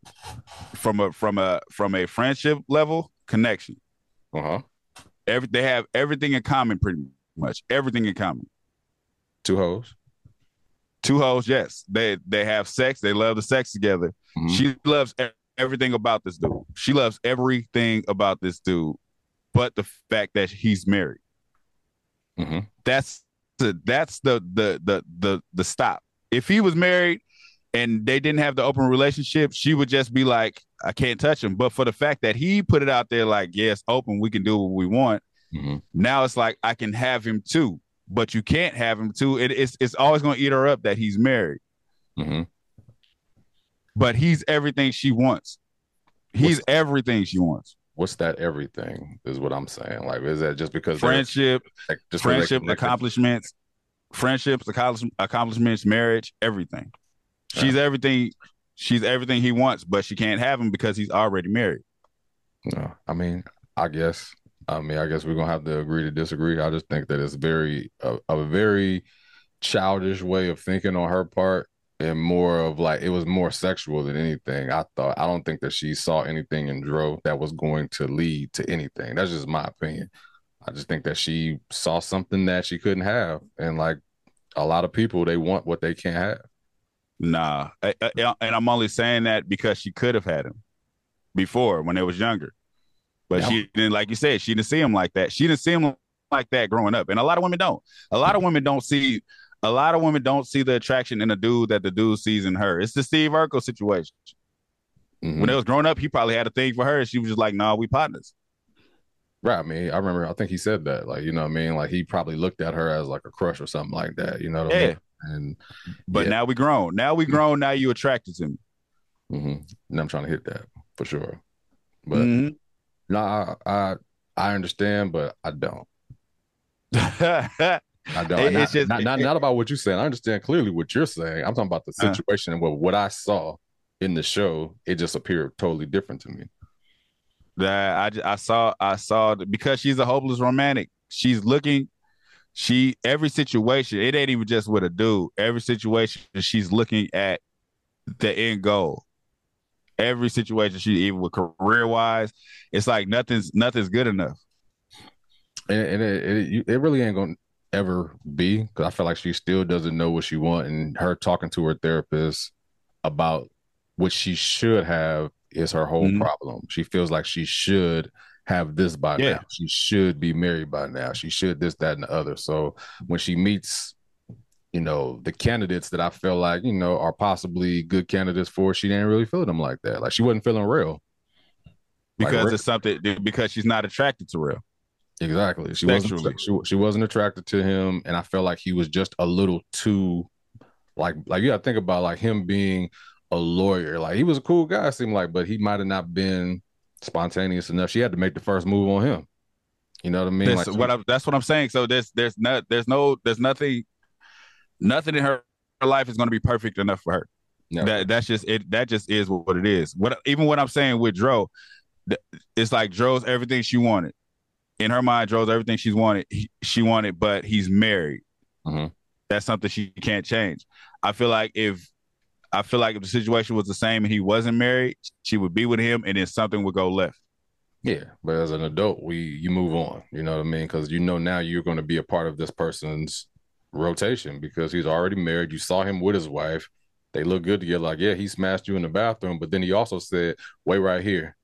From a from a from a friendship level connection. Uh-huh. Every they have everything in common, pretty much everything in common. Two hoes. Two hoes, yes, they they have sex. They love the sex together. Mhm. She loves everything about this dude. She loves everything about this dude, but the fact that he's married. Mhm. That's the that's the the the the the stop. If he was married and they didn't have the open relationship, she would just be like, I can't touch him. But for the fact that he put it out there like, yes, open, we can do what we want. Mhm. Now it's like I can have him too, but you can't have him too. It, it's it's always gonna eat her up that he's married, Mhm. but he's everything she wants. He's everything she wants. What's that everything is what I'm saying. Like, is that just because Friendship, like, just friendship, accomplishments, friendships, accomplish- accomplishments, marriage, everything. She's everything. She's everything he wants, but she can't have him because he's already married. No, I mean, I guess. I mean, I guess we're gonna have to agree to disagree. I just think that it's very a, a very childish way of thinking on her part, and more of like it was more sexual than anything. I thought. I don't think that she saw anything in Dro that was going to lead to anything. That's just my opinion. I just think that she saw something that she couldn't have, and like a lot of people, they want what they can't have. Nah, I- I- and I'm only saying that because she could have had him before when they was younger, but Yeah. she didn't. Like you said, she didn't see him like that. She didn't see him like that growing up, and a lot of women don't. A lot of women don't see. A lot of women don't see the attraction in a dude that the dude sees in her. It's the Steve Urkel situation. Mhm. When they was growing up, he probably had a thing for her. She was just like, "Nah, we partners." Right. I mean, I remember, I think he said that, like, you know what I mean? Like, he probably looked at her as like a crush or something like that, you know what I Yeah. mean? And, But Yeah. now we grown. Now we grown. Now you attracted to me. mhm. and I'm trying to hit that for sure. But Mhm. no, I, I, I understand, but I don't. I don't. It- not, it's just- not, not, not about what you're saying. I understand clearly what you're saying. I'm talking about the Uh. situation and what, what I saw in the show, it just appeared totally different to me. That I I saw I saw because she's a hopeless romantic. She's looking. She every situation. It ain't even just with a dude. Every situation she's looking at the end goal. Every situation she even with career wise, it's like nothing's nothing's good enough. And, and it, it, it really ain't gonna ever be because I feel like she still doesn't know what she wants, and her talking to her therapist about what she should have is her whole mm-hmm. problem. She feels like she should have this by yeah. now. She should be married by now. She should this, that, and the other. So when she meets, you know, the candidates that I feel like, you know, are possibly good candidates for, she didn't really feel them like that. Like she wasn't feeling real. Because like, it's something because she's not attracted to real. Exactly. She wasn't she, she wasn't attracted to him. And I felt like he was just a little too like like you gotta think about like him being a lawyer. Like he was a cool guy, seemed like, but he might have not been spontaneous enough. She had to make the first move on him. You know what I mean? That's like, what I, that's what I'm saying. So there's there's not there's no there's nothing nothing in her, her life is going to be perfect enough for her. No. That that's just it. That just is what it is. What even what I'm saying with Dro, it's like Dro's everything she wanted. In her mind, Dro's everything she's wanted. He, she wanted, but he's married. Mm-hmm. That's something she can't change. I feel like if I feel like if the situation was the same and he wasn't married, she would be with him, and then something would go left. Yeah, but as an adult, we you move on. You know what I mean? Because you know now you're going to be a part of this person's rotation because he's already married. You saw him with his wife. They look good together. Like, yeah, he smashed you in the bathroom, but then he also said, "Wait right here."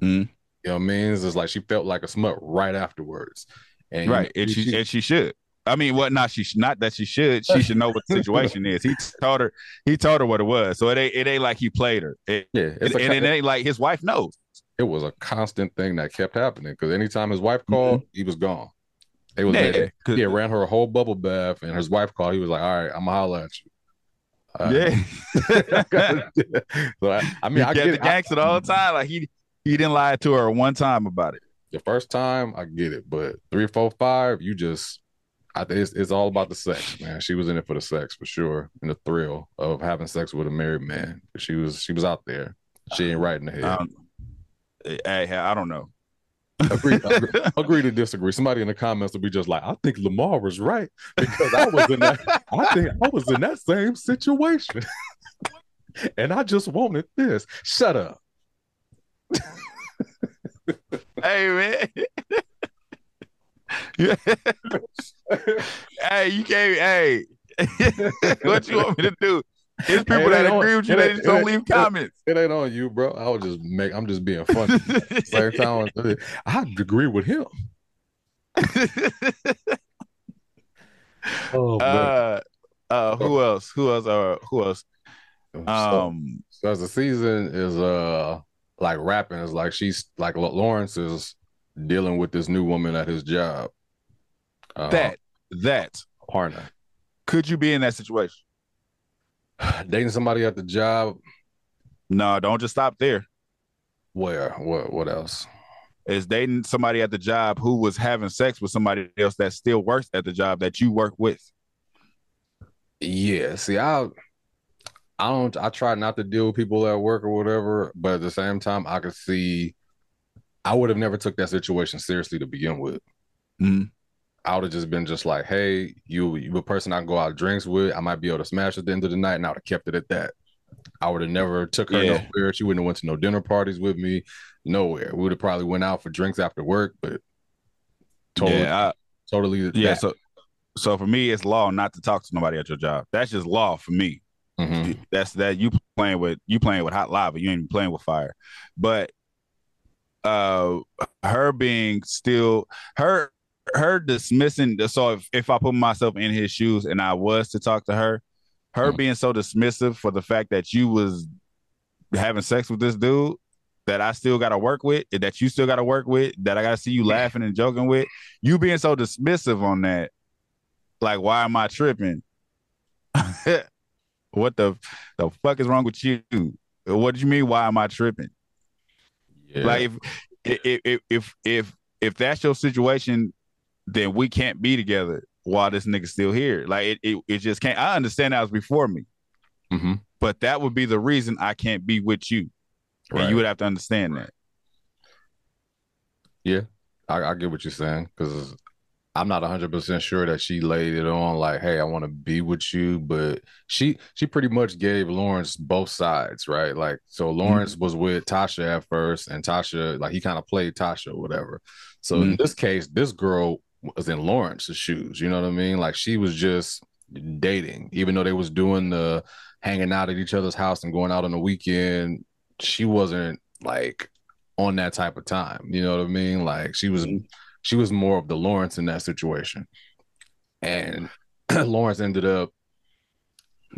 Mm-hmm. You know what I mean? It's like she felt like a smut right afterwards. And right, and she, she and she should. I mean, what? Not she. Not that she should. She should know what the situation is. He told her. He told her what it was. So it ain't. It ain't like he played her. It, yeah, it, and it ain't like his wife knows. It was a constant thing that kept happening because anytime his wife called, mm-hmm. he was gone. It was yeah, yeah, ran her a whole bubble bath, and his wife called. He was like, "All right, I'm gonna holler at you." Uh, yeah. so I, I mean, he I get the gangster all the time. Like he he didn't lie to her one time about it. The first time, I get it, but three, four, five, you just I it's, it's all about the sex, man. She was in it for the sex for sure, and the thrill of having sex with a married man. She was she was out there. She ain't right in the head. Um, hey, I don't know. agree, agree, agree, to disagree. Somebody in the comments will be just like, I think Lamar was right because I was in that. I think I was in that same situation, and I just wanted this. Shut up. Hey man. hey, you can't. Hey, what you want me to do? It's people that agree with you. They just don't leave comments. It, ain't on you, bro. I was just make. I'm just being funny. Same time, I agree with him. oh, uh, uh, who else? Who else? Uh, who else? Um, so, so as the season is uh like rapping, is like she's like Lawrence is dealing with this new woman at his job. Uh, that that partner. Could you be in that situation? Dating somebody at the job? No, don't just stop there. Where? What? What else? Is dating somebody at the job who was having sex with somebody else that still works at the job that you work with? Yeah. See, I I don't I try not to deal with people at work or whatever, but at the same time, I could see I would have never took that situation seriously to begin with. Mm-hmm. I would have just been just like, hey, you you a person I can go out drinks with. I might be able to smash at the end of the night, and I would have kept it at that. I would have never took her yeah. nowhere. She wouldn't have went to no dinner parties with me, nowhere. We would have probably went out for drinks after work, but totally, yeah, I, totally, yeah. That. So, so for me, it's law not to talk to nobody at your job. That's just law for me. Mm-hmm. That's that you playing with you playing with hot lava. You ain't playing with fire. But uh her being still her her dismissing so if, if I put myself in his shoes and I was to talk to her, her mm. being so dismissive for the fact that you was having sex with this dude that I still gotta work with, that you still gotta work with, that I gotta see you laughing and joking with, you being so dismissive on that, like why am I tripping? what the the fuck is wrong with you? What do you mean? Why am I tripping? Yeah. Like if if if if if if that's your situation then we can't be together while this nigga's still here. Like it, it, it just can't. I understand that was before me. Mm-hmm. but that would be the reason I can't be with you. And you would have to understand that. Yeah, I, I get what you're saying because I'm not 100 percent sure that she laid it on like, hey, I want to be with you, but she she pretty much gave Lawrence both sides, right? Like, so Lawrence was with Tasha at first, and Tasha like he kind of played Tasha or whatever. So in Mhm. this case, this girl was in Lawrence's shoes. You know what I mean? Like she was just dating, even though they was doing the hanging out at each other's house and going out on the weekend. She wasn't like on that type of time. You know what I mean? Like she was Mhm. She was more of the Lawrence in that situation. And Lawrence ended up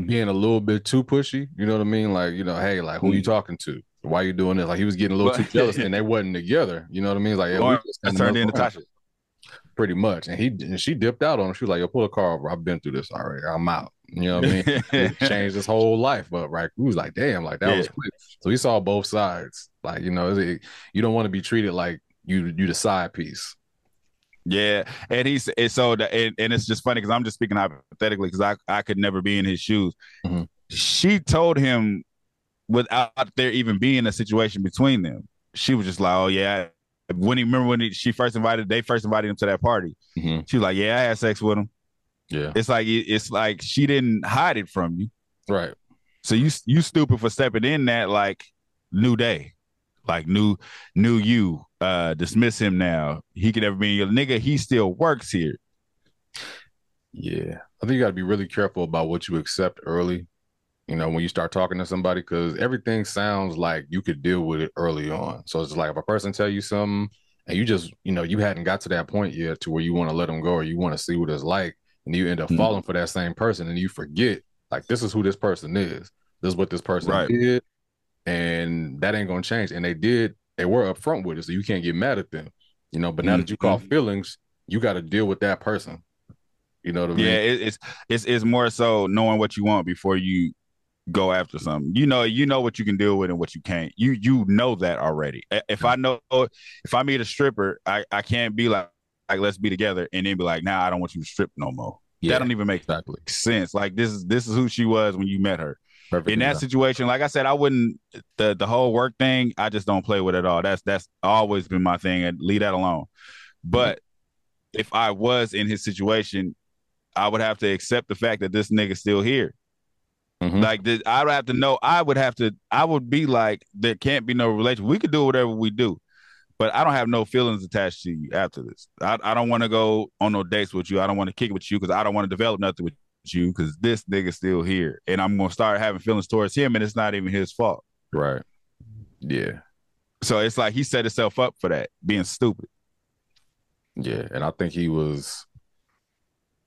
being a little bit too pushy. You know what I mean? Like, you know, hey, like who are you mm-hmm. talking to? Why are you doing this? Like he was getting a little too jealous and they wasn't together. You know what I mean? Like yeah, we Lawrence turned into Tasha. pretty much. And he and she dipped out on him. She was like, yo, pull the car over. I've been through this already. I'm out. You know what I mean? It changed his whole life. But right, he was like, damn, like that was quick. So he saw both sides. Like, you know, it- you don't want to be treated like you you the side piece. Yeah, and he's and so the, and, and it's just funny because I'm just speaking hypothetically because I I could never be in his shoes. Mhm. She told him without there even being a situation between them. She was just like, "Oh yeah." When he remember when he, she first invited, they first invited him to that party. Mhm. She was like, "Yeah, I had sex with him." Yeah. It's like it's like she didn't hide it from you. Right. So you you stupid for stepping in that like new day, like new new you. Uh, dismiss him now. He could never be your nigga. He still works here. Yeah. I think you got to be really careful about what you accept early, you know, when you start talking to somebody, because everything sounds like you could deal with it early on. So it's like if a person tell you something and you just, you know, you hadn't got to that point yet to where you want to let them go or you want to see what it's like, and you end up Mhm. falling for that same person and you forget, like, this is who this person is. This is what this person Right. did. And that ain't to change. And they did, they were upfront with it. So you can't get mad at them, you know, but now that you call mm-hmm. feelings, you got to deal with that person. You know what I mean? Yeah, it, it's it's it's more so knowing what you want before you go after something. You know, you know what you can deal with and what you can't. You you know that already. If I know if I meet a stripper, I I can't be like like let's be together and then be like, nah, I don't want you to strip no more. Yeah, That don't even make exactly. sense. Like this is this is who she was when you met her. Perfect. in that example. situation, like I said, I wouldn't the the whole work thing. I just don't play with it at all. That's that's always been my thing, and leave that alone. But if I was in his situation, I would have to accept the fact that this nigga's still here. Mhm. Like this, I would have to know. I would have to. I would be like, there can't be no relation. We could do whatever we do, but I don't have no feelings attached to you after this. I, I don't want to go on no dates with you. I don't want to kick it with you because I don't want to develop nothing with you because this nigga's still here, and I'm gonna start having feelings towards him, and it's not even his fault. Right. Yeah. So it's like he set himself up for that, being stupid. Yeah. And I think he was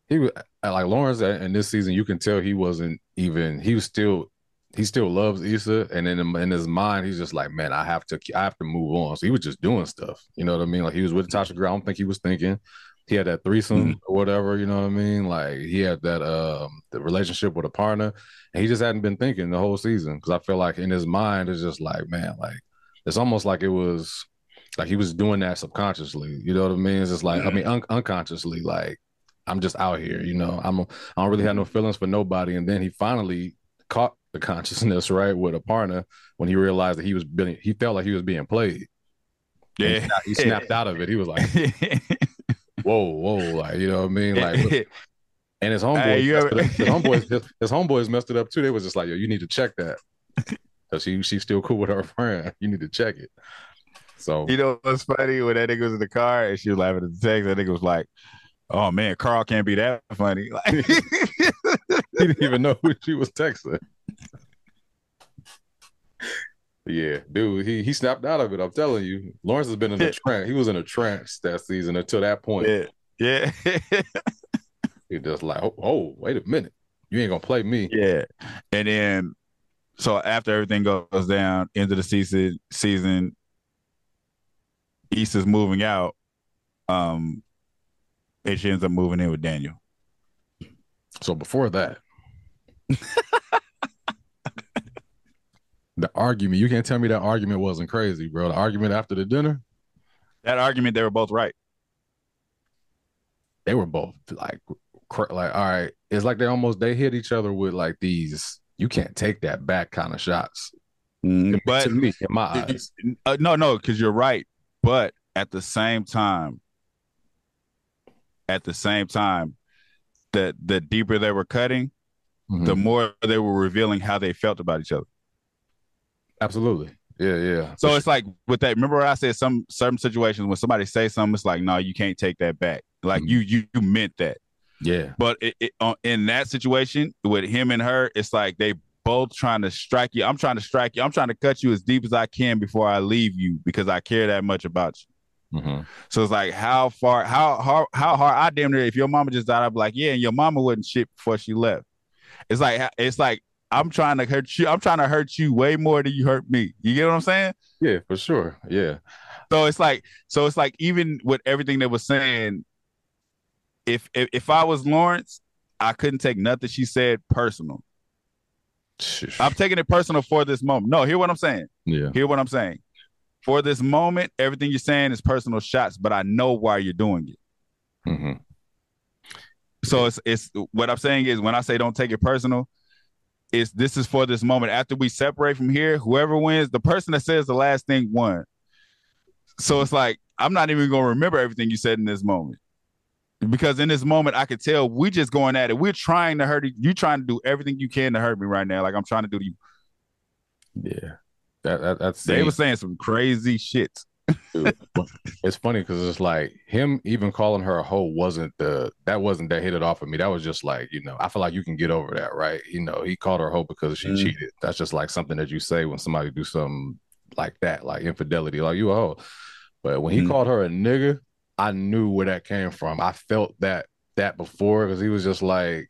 he was like Lawrence uh, in this season, you can tell he wasn't even he was still he still loves Issa, and in in his mind, he's just like, man, I have to I have to move on. So he was just doing stuff. You know what I mean? Like he was with Tasha Green. I don't think he was thinking. He had that threesome or whatever, you know what I mean? Like he had that um the relationship with Aparna, and he just hadn't been thinking the whole season. Because I feel like in his mind, it's just like, man, like it's almost like it was like he was doing that subconsciously. You know what I mean? It's just like I mean un- unconsciously, like I'm just out here. You know, I'm I don't really have no feelings for nobody. And then he finally caught the consciousness right with Aparna when he realized that he was being he felt like he was being played. And he Yeah. snapped- he snapped out of it. He was like, whoa, whoa, like you know what I mean? Like and his homeboys, Hey, ever- his homeboys, his, his homeboys messed it up too. They was just like, yo, you need to check that. Cause she she's still cool with her friend. You need to check it. So You know what's funny? When that nigga was in the car and she was laughing at the text, that nigga was like, "Oh man, Carl can't be that funny." Like, he didn't even know who she was texting. Yeah, dude, he he snapped out of it. I'm telling you, Lawrence has been in a trance. He was in a trance that season until that point. yeah, yeah, He just like, oh, oh, wait a minute, you ain't gonna play me. yeah. And then, so after everything goes down, end of the season, season, Issa's moving out. Um, and she ends up moving in with Daniel. So before that, the argument, you can't tell me that argument wasn't crazy, bro. The argument after the dinner, That argument, they were both right. they were both like, like, all right. It's like they almost they hit each other with like these you can't take that back kind of shots. Mm, but to me, in my eyes, uh, no, no, because you're right. But at the same time, at the same time, the the deeper they were cutting, Mhm. the more they were revealing how they felt about each other. Absolutely, yeah, yeah. So it's like with that. Remember, I said some certain situations when somebody say something, it's like, no, you can't take that back. Like Mhm. you, you, you meant that. yeah, But it, it, uh, in that situation with him and her, it's like they both trying to strike you. I'm trying to strike you. I'm trying to cut you as deep as I can before I leave you because I care that much about you. Mhm. So it's like how far, how hard, how hard. I damn near if your mama just died, I'd be like, yeah, and your mama wouldn't shit before she left. It's like it's like I'm trying to hurt you. I'm trying to hurt you way more than you hurt me. You get what I'm saying? yeah, for sure, yeah, So it's like, so it's like even with everything they was saying, if if, if I was Lawrence, I couldn't take nothing she said personal. I'm taking it personal for this moment. No, hear what I'm saying. yeah, Hear what I'm saying. For this moment, everything you're saying is personal shots, but I know why you're doing it. hmm So it's it's what I'm saying is when I say don't take it personal, it's this is for this moment. After we separate from here, whoever wins, the person that says the last thing won. So it's like I'm not even gonna remember everything you said in this moment. Because in this moment, I could tell we just going at it. We're trying to hurt you. You're trying to do everything you can to hurt me right now, like I'm trying to do to you. yeah. That, that that's They were saying some crazy shit. It's funny because it's like him even calling her a hoe wasn't the that wasn't that hit it off of me. That was just like you know I feel like you can get over that, right? You know he called her a hoe because she Mm. cheated. That's just like something that you say when somebody do something like that, like infidelity, like you a hoe. But when he Mm. called her a nigga, I knew where that came from. I felt that that before because he was just like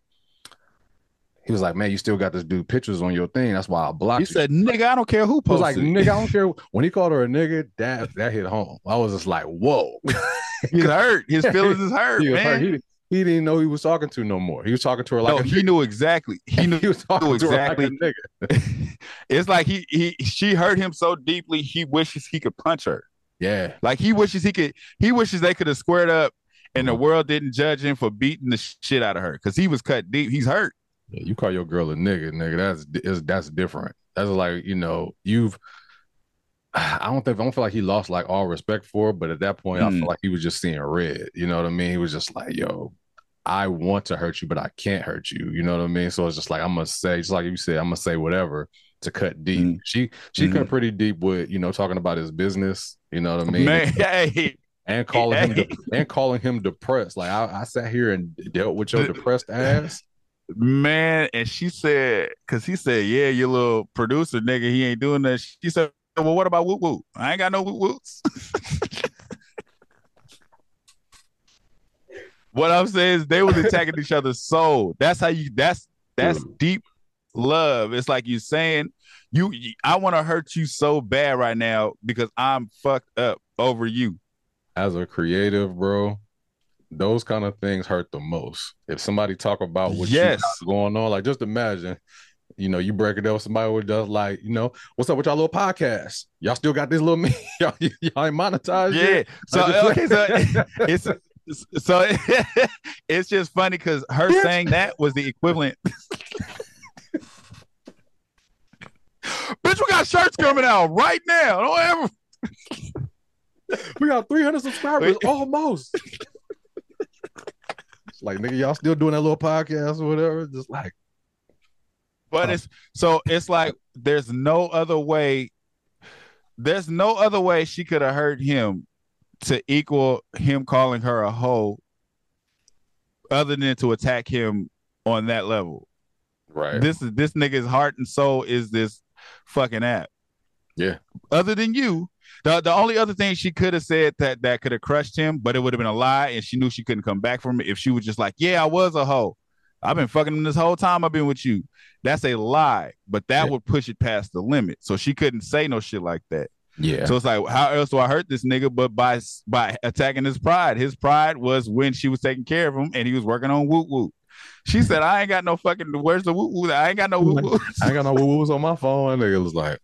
he was like, man, you still got this dude pictures on your thing. That's why I blocked He you. said, "Nigga, I don't care who posted." I was posted." like, nigga, I don't care. When he called her a nigga, that that hit home. I was just like, whoa. He's hurt. His feelings is hurt, he, man. hurt. He, he didn't know he was talking to no more. He was talking to her like no, he knew exactly. He knew he was talking knew to her like a exactly. nigga. it's like he he she hurt him so deeply he wishes he could punch her. Yeah, Like he wishes he could he wishes they could have squared up and the Mhm. world didn't judge him for beating the shit out of her because he was cut deep. He's hurt. Yeah, you call your girl a nigga, nigga. That's is that's different. That's like you know you've. I don't think I don't feel like he lost like all respect for her, but at that point, I Mm. feel like he was just seeing red. You know what I mean? He was just like, "Yo, I want to hurt you, but I can't hurt you." You know what I mean? So it's just like I'm gonna say, just like you said, I'm gonna say whatever to cut deep. Mm. She she Mhm. cut pretty deep with you know talking about his business. You know what I mean? Man, hey, and calling him de- and calling him depressed. Like I, I sat here and dealt with your depressed ass. Man, and she said, because he said, Yeah, your little producer nigga, he ain't doing that. She said, Well, what about woot woot? I ain't got no woot woots. what I'm saying is they was attacking each other's soul. That's how you that's that's deep love. It's like you saying you I want to hurt you so bad right now because I'm fucked up over you. As a creative, bro, those kind of things hurt the most. If somebody talk about what Yes. going on, like just imagine, you know, you break it up with somebody who does like, you know, what's up with y'all little podcast? Y'all still got this little me? y'all, y'all ain't monetized Yeah. yet? So just- okay, so it's so it's just funny because her saying that was the equivalent. Bitch, we got shirts coming out right now. Don't ever. we got 300 subscribers almost. It's like nigga, y'all still doing that little podcast or whatever? Just like But it's so it's like there's no other way. There's no other way she could have hurt him to equal him calling her a hoe, other than to attack him on that level. right. This is this nigga's heart and soul is this fucking app. Yeah. Other than you, the the only other thing she could have said that that could have crushed him, but it would have been a lie, and she knew she couldn't come back from it if she was just like, "Yeah, I was a hoe. I've been fucking him this whole time I've been with you." That's a lie, but that Yeah. would push it past the limit. So she couldn't say no shit like that. yeah. So it's like, how else do I hurt this nigga but by by attacking his pride? His pride was when she was taking care of him and he was working on woot woot. She said, "I ain't got no fucking. Where's the woot woot? I ain't got no woot woot." I ain't got no woot woots on my phone. Nigga was like,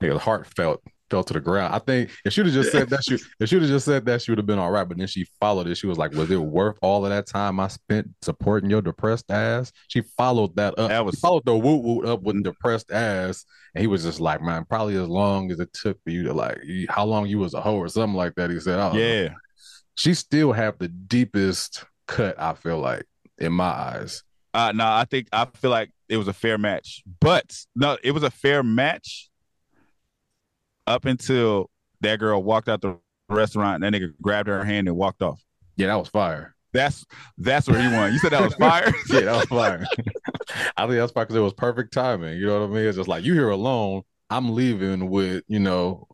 nigga, heartfelt fell to the ground. I think if she'd have just said that, she if she'd have just said that, she would have been all right. But then she followed it. She was like, "Was it worth all of that time I spent supporting your depressed ass?" She followed that up. That was- She followed the woot woot up with depressed ass, and he was just like, "Man, probably as long as it took for you to like, how long you was a hoe or something like that." He said, "Oh, Yeah. she still have the deepest cut. I feel like in my eyes." Uh, no, I think I feel like it was a fair match, but no, it was a fair match up until that girl walked out the restaurant and that nigga grabbed her hand and walked off. Yeah, that was fire. That's that's where he won. You said that was fire. yeah, that was fire. I think that's fire because it was perfect timing. You know what I mean? It's just like you here alone. I'm leaving with you know.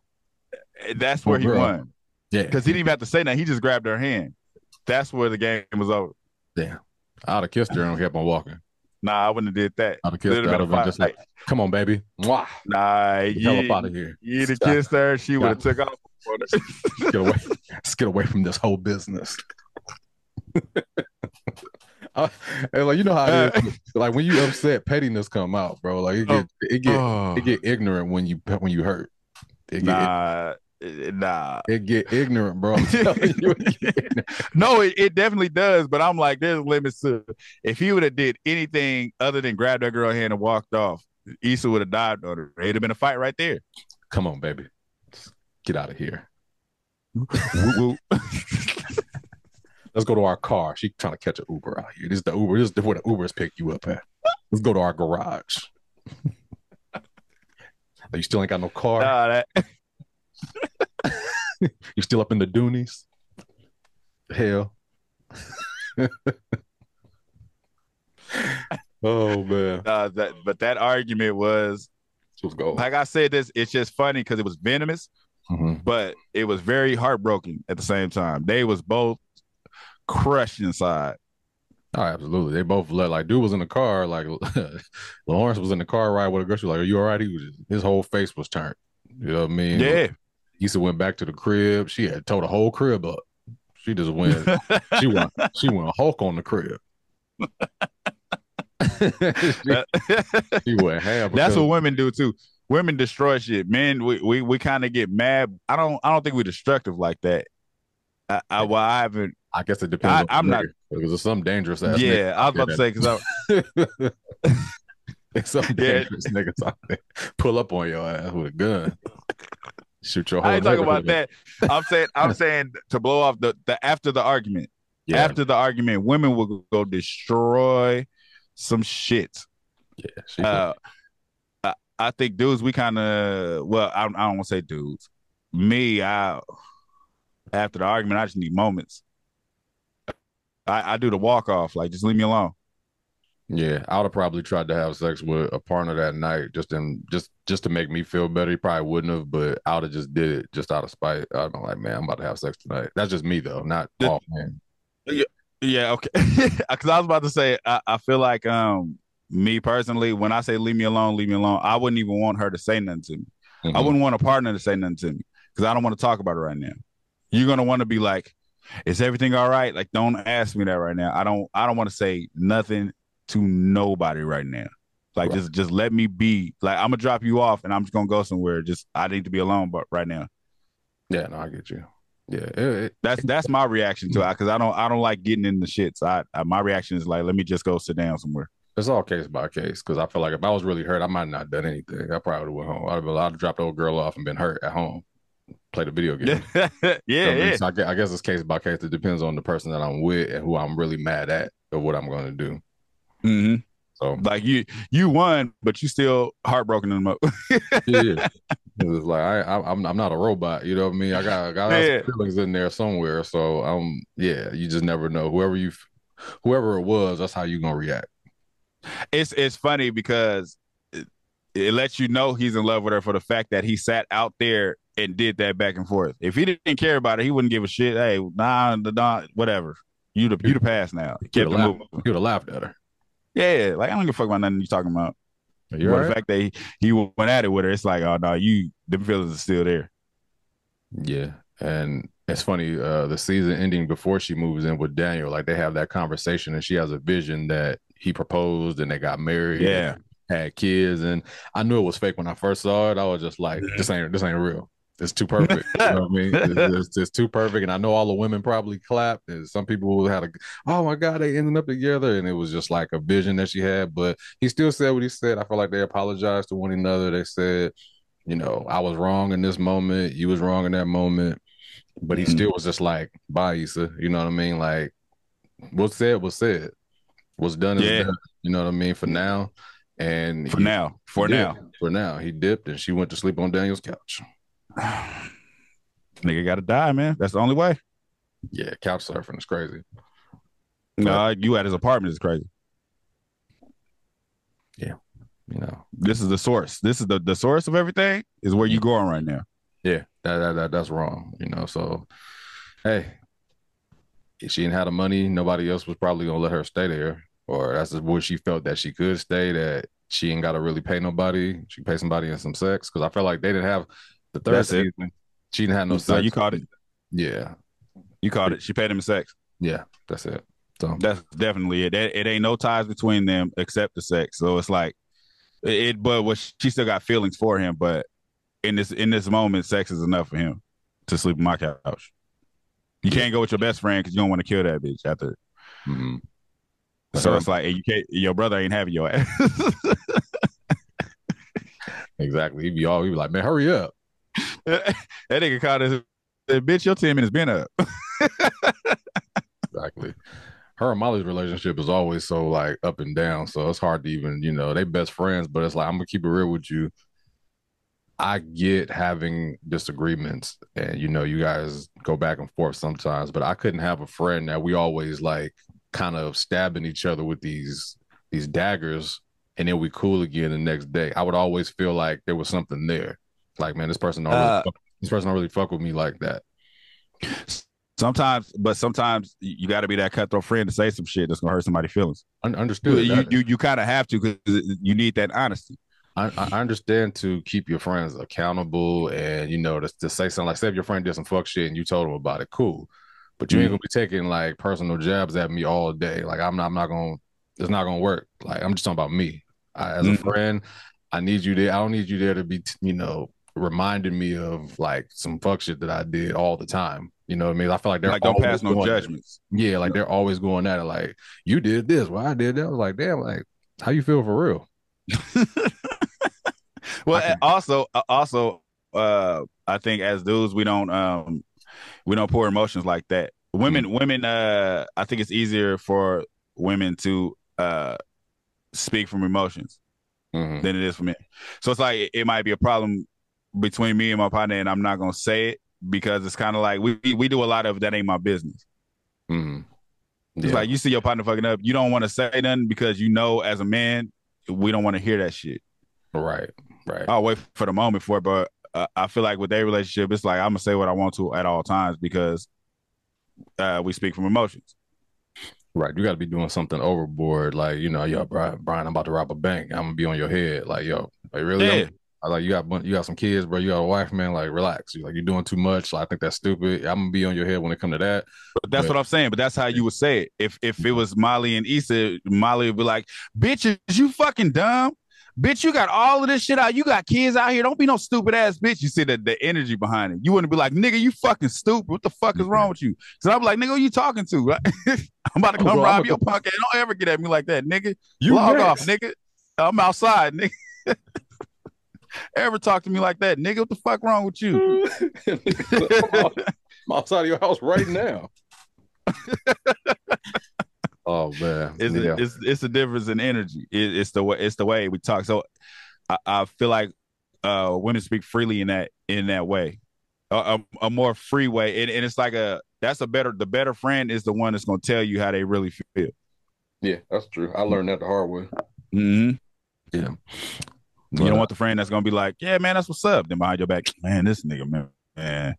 that's where he Girl. won Yeah, because he didn't even have to say that. He just grabbed her hand. That's where the game was over. Damn, I'd have kissed her and kept on walking. Nah, I wouldn't have did that. I'd have kissed her. Have have been been a just like, "Come on, baby, Mwah. Nah, Get the up you, out of here. you'd have kissed her. She would have took off. Let's get away. Let's get away from this whole business." Uh, and like you know how it is. like when you upset, pettiness come out, bro. Like it get it get Oh. it get ignorant when you when you hurt. It Nah, nah. it get ignorant, bro. You, it get ignorant. No, it, it definitely does. But I'm like, there's limits to. If he would have did anything other than grab that girl hand and walked off, Issa would have died on her. It'd have been a fight right there. Come on, baby. Get out of here. Let's go to our car. She trying to catch an Uber out here. This is the Uber. This is where the Ubers pick you up at. Let's go to our garage. you still ain't got no car. Nah, that, You still up in the Doonies? Hell. oh man. nah, that, but that argument was, Let's like I said, this. It's just funny because it was venomous, Mhm. but it was very heartbroken at the same time. They was both crushed inside. Oh, absolutely. They both let like dude was in the car, like Lawrence was in the car ride with a girl. She was like, Are you all right? He was his whole face was turned. You know what I mean? Yeah. Issa went back to the crib. She had towed the whole crib up. She just went. she went. She went Hulk on the crib. she, uh, she went ham. That's what women do too. Women destroy shit. Men, we we, we kind of get mad. I don't I don't think we're destructive like that. I, I well I haven't. I guess it depends. I, on I'm not- because there's some dangerous ass. yeah, I was about to say because I There's some Yeah. dangerous niggas out there. Pull up on your ass with a gun. Shoot your whole I ain't talking about that. I'm saying I'm saying to blow off the the after the argument. Yeah, After the argument, women will go destroy some shit. yeah. Uh, I, I think dudes, we kind of well, I, I don't want to say dudes. Me, I after the argument, I just need moments. I, I do the walk off, like just leave me alone. Yeah, I would have probably tried to have sex with Aparna that night just in just just to make me feel better. He probably wouldn't have, but I would have just did it just out of spite. I'd been like, man, I'm about to have sex tonight. That's just me though, not The- all men. Yeah, okay. Because I was about to say, I, I feel like um me personally, when I say leave me alone, leave me alone, I wouldn't even want her to say nothing to me. I Mhm. wouldn't want Aparna to say nothing to me because I don't want to talk about it right now. You're gonna want to be like, "Is everything all right?" Like, don't ask me that right now. I don't. I don't want to say nothing to nobody right now. Like, Right. just just let me be. Like, I'm gonna drop you off and I'm just gonna go somewhere. Just I need to be alone, but right now. Yeah, no, I get you. Yeah, it, it- That's that's my reaction to it because I don't I don't like getting in the shit. So I, I my reaction is like, let me just go sit down somewhere. it's all case by case because I feel like if I was really hurt, I might not have done anything. I probably would have went home. I'd have, I'd have dropped the old girl off and been hurt at home, played a video game. yeah, So, I yeah. I, guess, I guess it's case by case. It depends on the person that I'm with and who I'm really mad at or what I'm going to do. Hmm So Like you you won, but you still heartbroken in the mo- yeah, it's like I, I, I'm I'm not a robot. You know what I mean? I got I got Yeah. feelings in there somewhere. So um, yeah, you just never know. Whoever you, whoever it was, that's how you gonna react. it's it's funny because it, it lets you know he's in love with her for the fact that he sat out there and did that back and forth. If he didn't care about it, he wouldn't give a shit. Hey, nah, nah, whatever. You the you the past now. You'd Kept have, it laughed, you'd have laughed at her. Yeah, like I don't give a fuck about nothing you talking about. But all the fact that he, he went at it with her, it's like, oh no, you the feelings are still there. Yeah, and it's funny. Uh, the season ending before she moves in with Daniel, like they have that conversation, and she has a vision that he proposed and they got married. Yeah. and had kids, and I knew it was fake when I first saw it. I was just like, this ain't this ain't real. It's too perfect. You know what I mean? It's, it's, it's, too perfect. And I know all the women probably clapped. And some people had a, oh my God, they ended up together. And it was just like a vision that she had. But he still said what he said. I feel like they apologized to one another. They said, you know, I was wrong in this moment. You was wrong in that moment. But he mm-hmm. still was just like, bye, Issa. You know what I mean? Like, what's said was said. What's done is yeah. done. You know what I mean? For now. And for he, now, for now, for now, he dipped and she went to sleep on Daniel's couch. Nigga got to die, man. That's the only way. Yeah, couch surfing is crazy. No, nah, you at his apartment is crazy. Yeah, you know, this is the source. This is the the source of everything. Is where you going right now. Yeah, that, that, that that's wrong. You know, so hey, if she didn't have the money, nobody else was probably gonna let her stay there, or that's where she felt that she could stay. That she ain't got to really pay nobody. She pay somebody in some sex because I felt like they didn't have the third That's season, it. she didn't have no sex. No, you caught it. Yeah, you caught it. She paid him sex. Yeah, that's it. So that's definitely it. It, it ain't no ties between them except the sex. So it's like it. But what she still got feelings for him. But in this in this moment, sex is enough for him to sleep on my couch. You can't go with your best friend because you don't want to kill that bitch after. Mm-hmm. So it's like you can't. Your brother ain't having your ass. exactly. He'd be all. He'd be like, "Man, hurry up." that nigga caught us. Bitch, your ten minutes been up. exactly. Her and Molly's relationship is always so like up and down. So it's hard to even, you know, they best friends, but it's like I'm gonna keep it real with you. I get having disagreements and you know, you guys go back and forth sometimes, but I couldn't have a friend that we always like kind of stabbing each other with these these daggers and then we cool again the next day. I would always feel like there was something there. Like, man, this person don't really uh, fuck, this person don't really fuck with me like that. Sometimes, but sometimes you got to be that cutthroat friend to say some shit that's gonna hurt somebody's feelings. understood. You you, you kind of have to because you need that honesty. I, I, understand to keep your friends accountable and you know to, to say something like say if your friend did some fuck shit and you told him about it, cool. But you mm ain't gonna be taking like personal jabs at me all day. Like I'm not I'm not gonna it's not gonna work. Like I'm just talking about me. I, as mm a friend, I need you there. I don't need you there to be, you know, reminding me of like some fuck shit that I did all the time. You know what I mean? I feel like they're like don't pass no judgments. Yeah, like they're always going at it. Like you did this, well I did that. I was like, damn, like how you feel for real? well, can... also, uh, also, uh, I think as dudes, we don't, um, we don't pour emotions like that. Women, mm-hmm. women, uh, I think it's easier for women to uh speak from emotions mm-hmm. than it is for me. So it's like it might be a problem between me and my partner, and I'm not gonna say it because it's kind of like we we do a lot of that ain't my business. Mm-hmm. Yeah. It's like you see your partner fucking up, you don't want to say nothing because you know as a man we don't want to hear that shit. Right, right. I'll wait for the moment for it, but uh, I feel like with their relationship, it's like I'm gonna say what I want to at all times because uh, we speak from emotions. Right, you got to be doing something overboard, like you know, yo, Brian, Brian, I'm about to rob a bank. I'm gonna be on your head, like yo, like really? Yeah. I like you got you got some kids, bro. You got a wife, man. Like relax. You like you're doing too much. So I think that's stupid. I'm gonna be on your head when it come to that. But that's but, what I'm saying. But that's how you would say it. If if it was Molly and Issa, Molly would be like, "Bitch, is you fucking dumb? Bitch, you got all of this shit out. You got kids out here. Don't be no stupid ass bitch. You see the, the energy behind it. You wouldn't be like, nigga, you fucking stupid. What the fuck is wrong with you? So I'm like, nigga, who you talking to? I'm about to oh, come rob your punk ass. Don't ever get at me like that, nigga. You log off, nigga. I'm outside, nigga. ever talk to me like that, nigga? What the fuck wrong with you? I'm outside of your house right now. Oh man, it's yeah. a, it's it's a difference in energy. It, it's the way it's the way we talk. So I, I feel like uh, women speak freely in that in that way, a, a, a more free way, and, and it's like a that's a better the better friend is the one that's going to tell you how they really feel. Yeah, that's true. I learned that the hard way. Mm-hmm. Yeah. You don't want the friend that's gonna be like, "Yeah, man, that's what's up." Then behind your back, man, this nigga, man, man,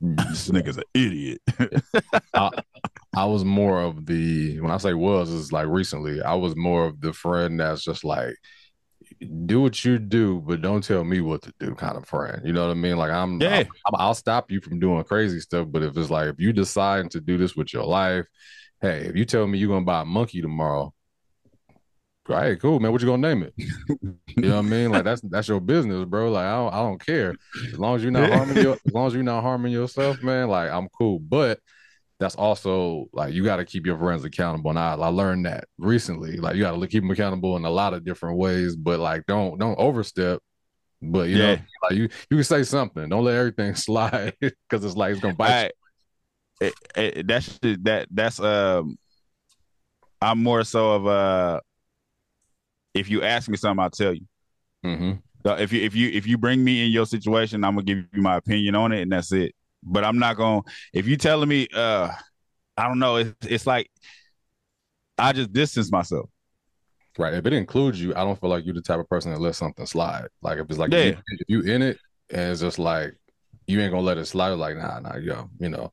this nigga's an idiot. I, I, was more of the when I say was is like recently. I was more of the friend that's just like do what you do, but don't tell me what to do, kind of friend. You know what I mean? Like I'm, yeah. i will stop you from doing crazy stuff, but if it's like if you decide to do this with your life, hey, if you tell me you're gonna buy a monkey tomorrow, all right, cool, man. What you gonna name it? You know what I mean? Like that's that's your business, bro. Like I don't I don't care. As long as you're not harming your as long as you're not harming yourself, man, like I'm cool. But that's also like you got to keep your friends accountable. And I, I learned that recently. Like you got to keep them accountable in a lot of different ways, but like don't don't overstep. But you Yeah. know, like you you can say something. Don't let everything slide because it's like it's gonna bite Hey, it, it, that's that that's um I'm more so of uh if you ask me something, I'll tell you. you. hmm So if you if you if you bring me in your situation, I'm gonna give you my opinion on it, and that's it. But I'm not gonna. If you telling me, uh, I don't know. It's it's like I just distance myself. Right. If it includes you, I don't feel like you're the type of person that lets something slide. Like if it's like Yeah. if, you, if you in it and it's just like you ain't gonna let it slide, like nah, nah, yo, you know,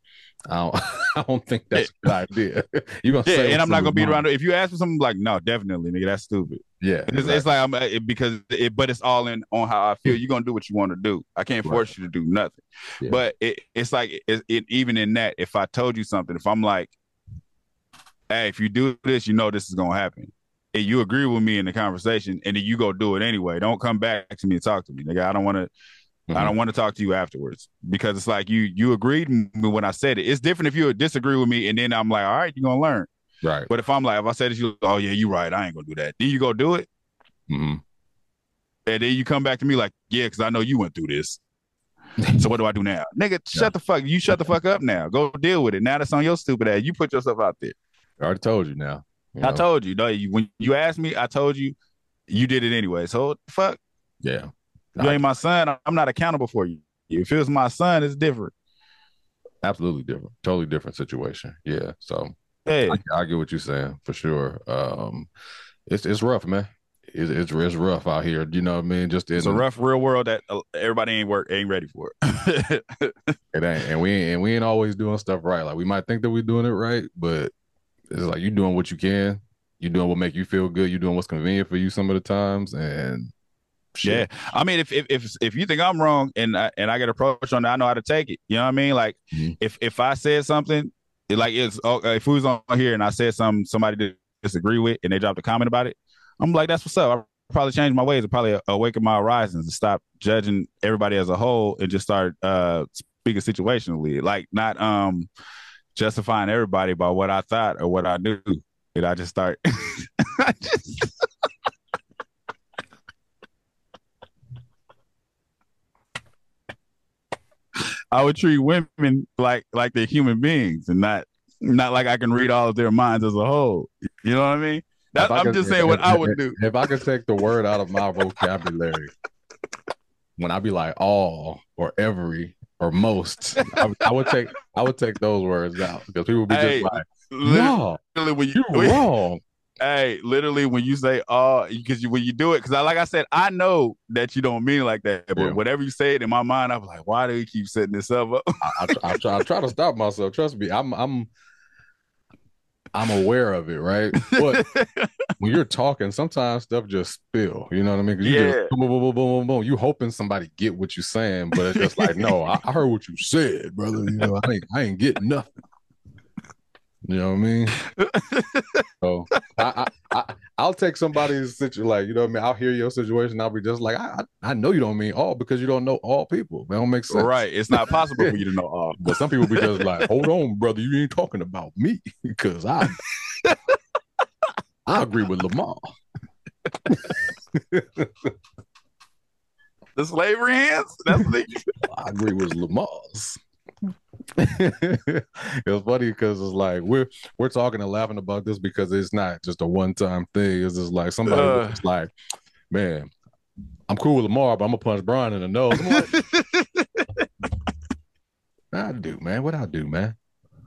I don't, I don't think that's a good idea. you gonna Yeah, say and I'm not gonna beat around. If you ask me something like, no, definitely, nigga, that's stupid. Yeah, It's, it's like I'm uh, it, because it, but it's all in on how I feel. You're gonna do what you want to do. I can't Right. force you to do nothing. Yeah. But it, it's like it, it even in that, if I told you something, if I'm like, hey, if you do this, you know this is gonna happen. And you agree with me in the conversation, and then you go do it anyway. Don't come back to me and talk to me, nigga. I don't want to. I Mhm. don't want to talk to you afterwards because it's like you you agreed with me when I said it. It's different if you disagree with me and then I'm like, all right, you're gonna learn. right. But if I'm like, if I said it, you oh yeah, you're right, I ain't gonna do that. Then you go do it, hmm and then you come back to me like, yeah, because I know you went through this. So what do I do now, nigga? Shut the fuck. You shut the fuck up now. Go deal with it. Now that's on your stupid ass. You put yourself out there. I already told you now. you I told you. No, you, when you asked me, I told you. You did it anyway. So fuck. Yeah, You ain't my son. I'm not accountable for you. If it was my son, it's different. absolutely different, totally different situation. Yeah, so Hey, I, I get what you're saying for sure. Um, it's it's rough, man. It's, it's it's rough out here. You know what I mean? Just in it's a rough real world that uh, everybody ain't work ain't ready for it. It ain't, and we ain't, and we ain't always doing stuff right. Like we might think that we're doing it right, but it's like you doing what you can. You doing what make you feel good. You doing what's convenient for you some of the times, and Yeah. I mean, if if if if you think I'm wrong and I, and I get approached on that, I know how to take it. You know what I mean? Like Mhm. if if I said something, it, like it's oh, if who's on here and I said something somebody disagree with and they dropped a comment about it, I'm like, that's what's up. I probably change my ways and probably awaken my horizons and stop judging everybody as a whole and just start uh speaking situationally, like not um justifying everybody by what I thought or what I knew. And I just start. I just- I would treat women like like they're human beings and not not like I can read all of their minds as a whole. You know what I mean? That, I'm could- just saying what if- I would do. If I could take the word out of my vocabulary, when I'd be like all or every or most, I, would- I would take I would take those words out because people would be Hey, just like, no, when you, you wrong. Hey, literally when you say "oh," because you, when you do it, because I like I said, I know that you don't mean it like that, but Yeah. whatever you say it in my mind, I'm like, why do you keep setting this up? I, I, I try I try to stop myself. Trust me, I'm I'm I'm aware of it, right? But when you're talking, sometimes stuff just spill. You know what I mean? you Yeah. just boom, boom, boom, boom, boom, boom. You hoping somebody get what you're saying, but it's just like, no, I, I heard what you said, brother. You know, I ain't I ain't getting nothing. You know what I mean? So I, I, I I'll take somebody's situation, like you know what I mean. I'll hear your situation. I'll be just like, I I I know you don't mean all because you don't know all people. That don't make sense, right? It's not possible for you to know all. But some people be just like, hold on, brother, you ain't talking about me because I I agree with Lamar. The slavery hands. That's the I agree with Lamar's. it was funny because it's like we're we're talking and laughing about this because it's not just a one time thing. It's just like somebody Uh. was like, man, I'm cool with Lamar, but I'm gonna punch Brian in the nose. I'm like, I do, man? What I do, man?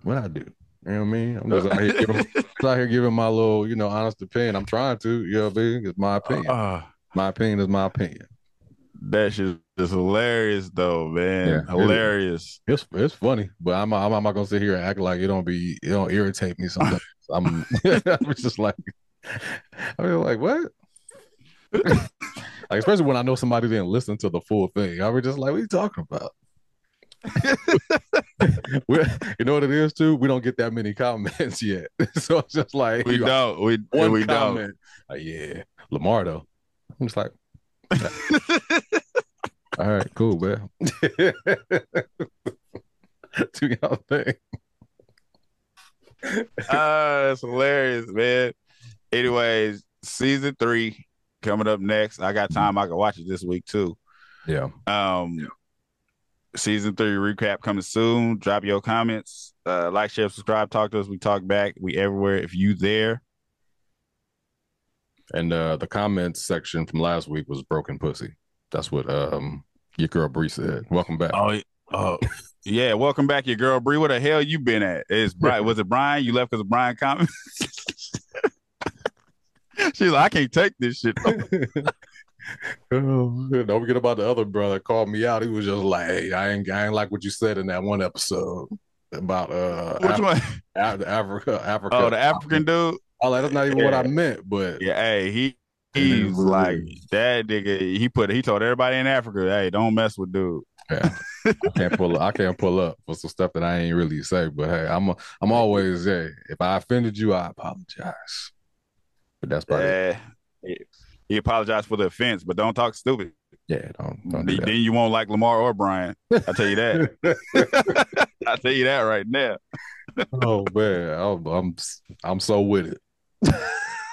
What I do? You know what I mean? I'm just out here giving, just out here giving my little, you know, honest opinion. I'm trying to, you know what I mean? It's my opinion. Uh, My opinion is my opinion. That shit is hilarious, though, man. Yeah, it hilarious. It's it's funny, but I'm I'm, I'm not gonna sit here and act like it don't be it don't irritate me sometimes. I'm I'm just like I'm like what? like especially when I know somebody didn't listen to the full thing. I was just like, what are you talking about? you know what it is too? We don't get that many comments yet. so it's just like We don't. We one we don't. comment. Like, yeah, Lamar though. I'm just like, All right, cool, man. Do y'all think? uh, that's hilarious, man. Anyways, season three coming up next. I got time. I can watch it this week too. Yeah. Um, season three recap coming soon. Drop your comments. Uh, like, share, subscribe. Talk to us. We talk back. We everywhere. If you there, And uh the comments section from last week was broken pussy. That's what um your girl Bree said. Welcome back. Oh, oh, yeah. Welcome back, your girl Bree. Where the hell you been at? Is Brian? was it Brian? You left because of Brian comment? She's like, I can't take this shit. Oh, don't forget about the other brother called me out. He was just like, "Hey, I ain't, I ain't like what you said in that one episode about uh Which Af- one? Af- Africa, Africa." Oh, the African dude. Oh, like, that's not even what I meant, but Yeah, hey, he he's like that nigga. He put he told everybody in Africa, hey, don't mess with dude. yeah, I can't pull, I can't pull up for some stuff that I ain't really say. But hey, I'm, a, I'm always, hey, if I offended you, I apologize. But that's about. Yeah. He, he apologized for the offense, but don't talk stupid. Yeah, don't, don't do Then you won't like Lamar or Brian. I tell you that. I tell you that right now. oh man, I'm, I'm, I'm so with it.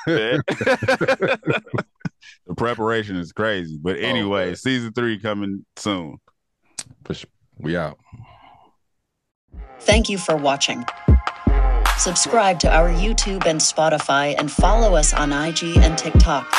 Yeah. the preparation is crazy. But oh, anyway, man. season three coming soon. For sure. We out. Thank you for watching. Subscribe to our YouTube and Spotify and follow us on IG and TikTok.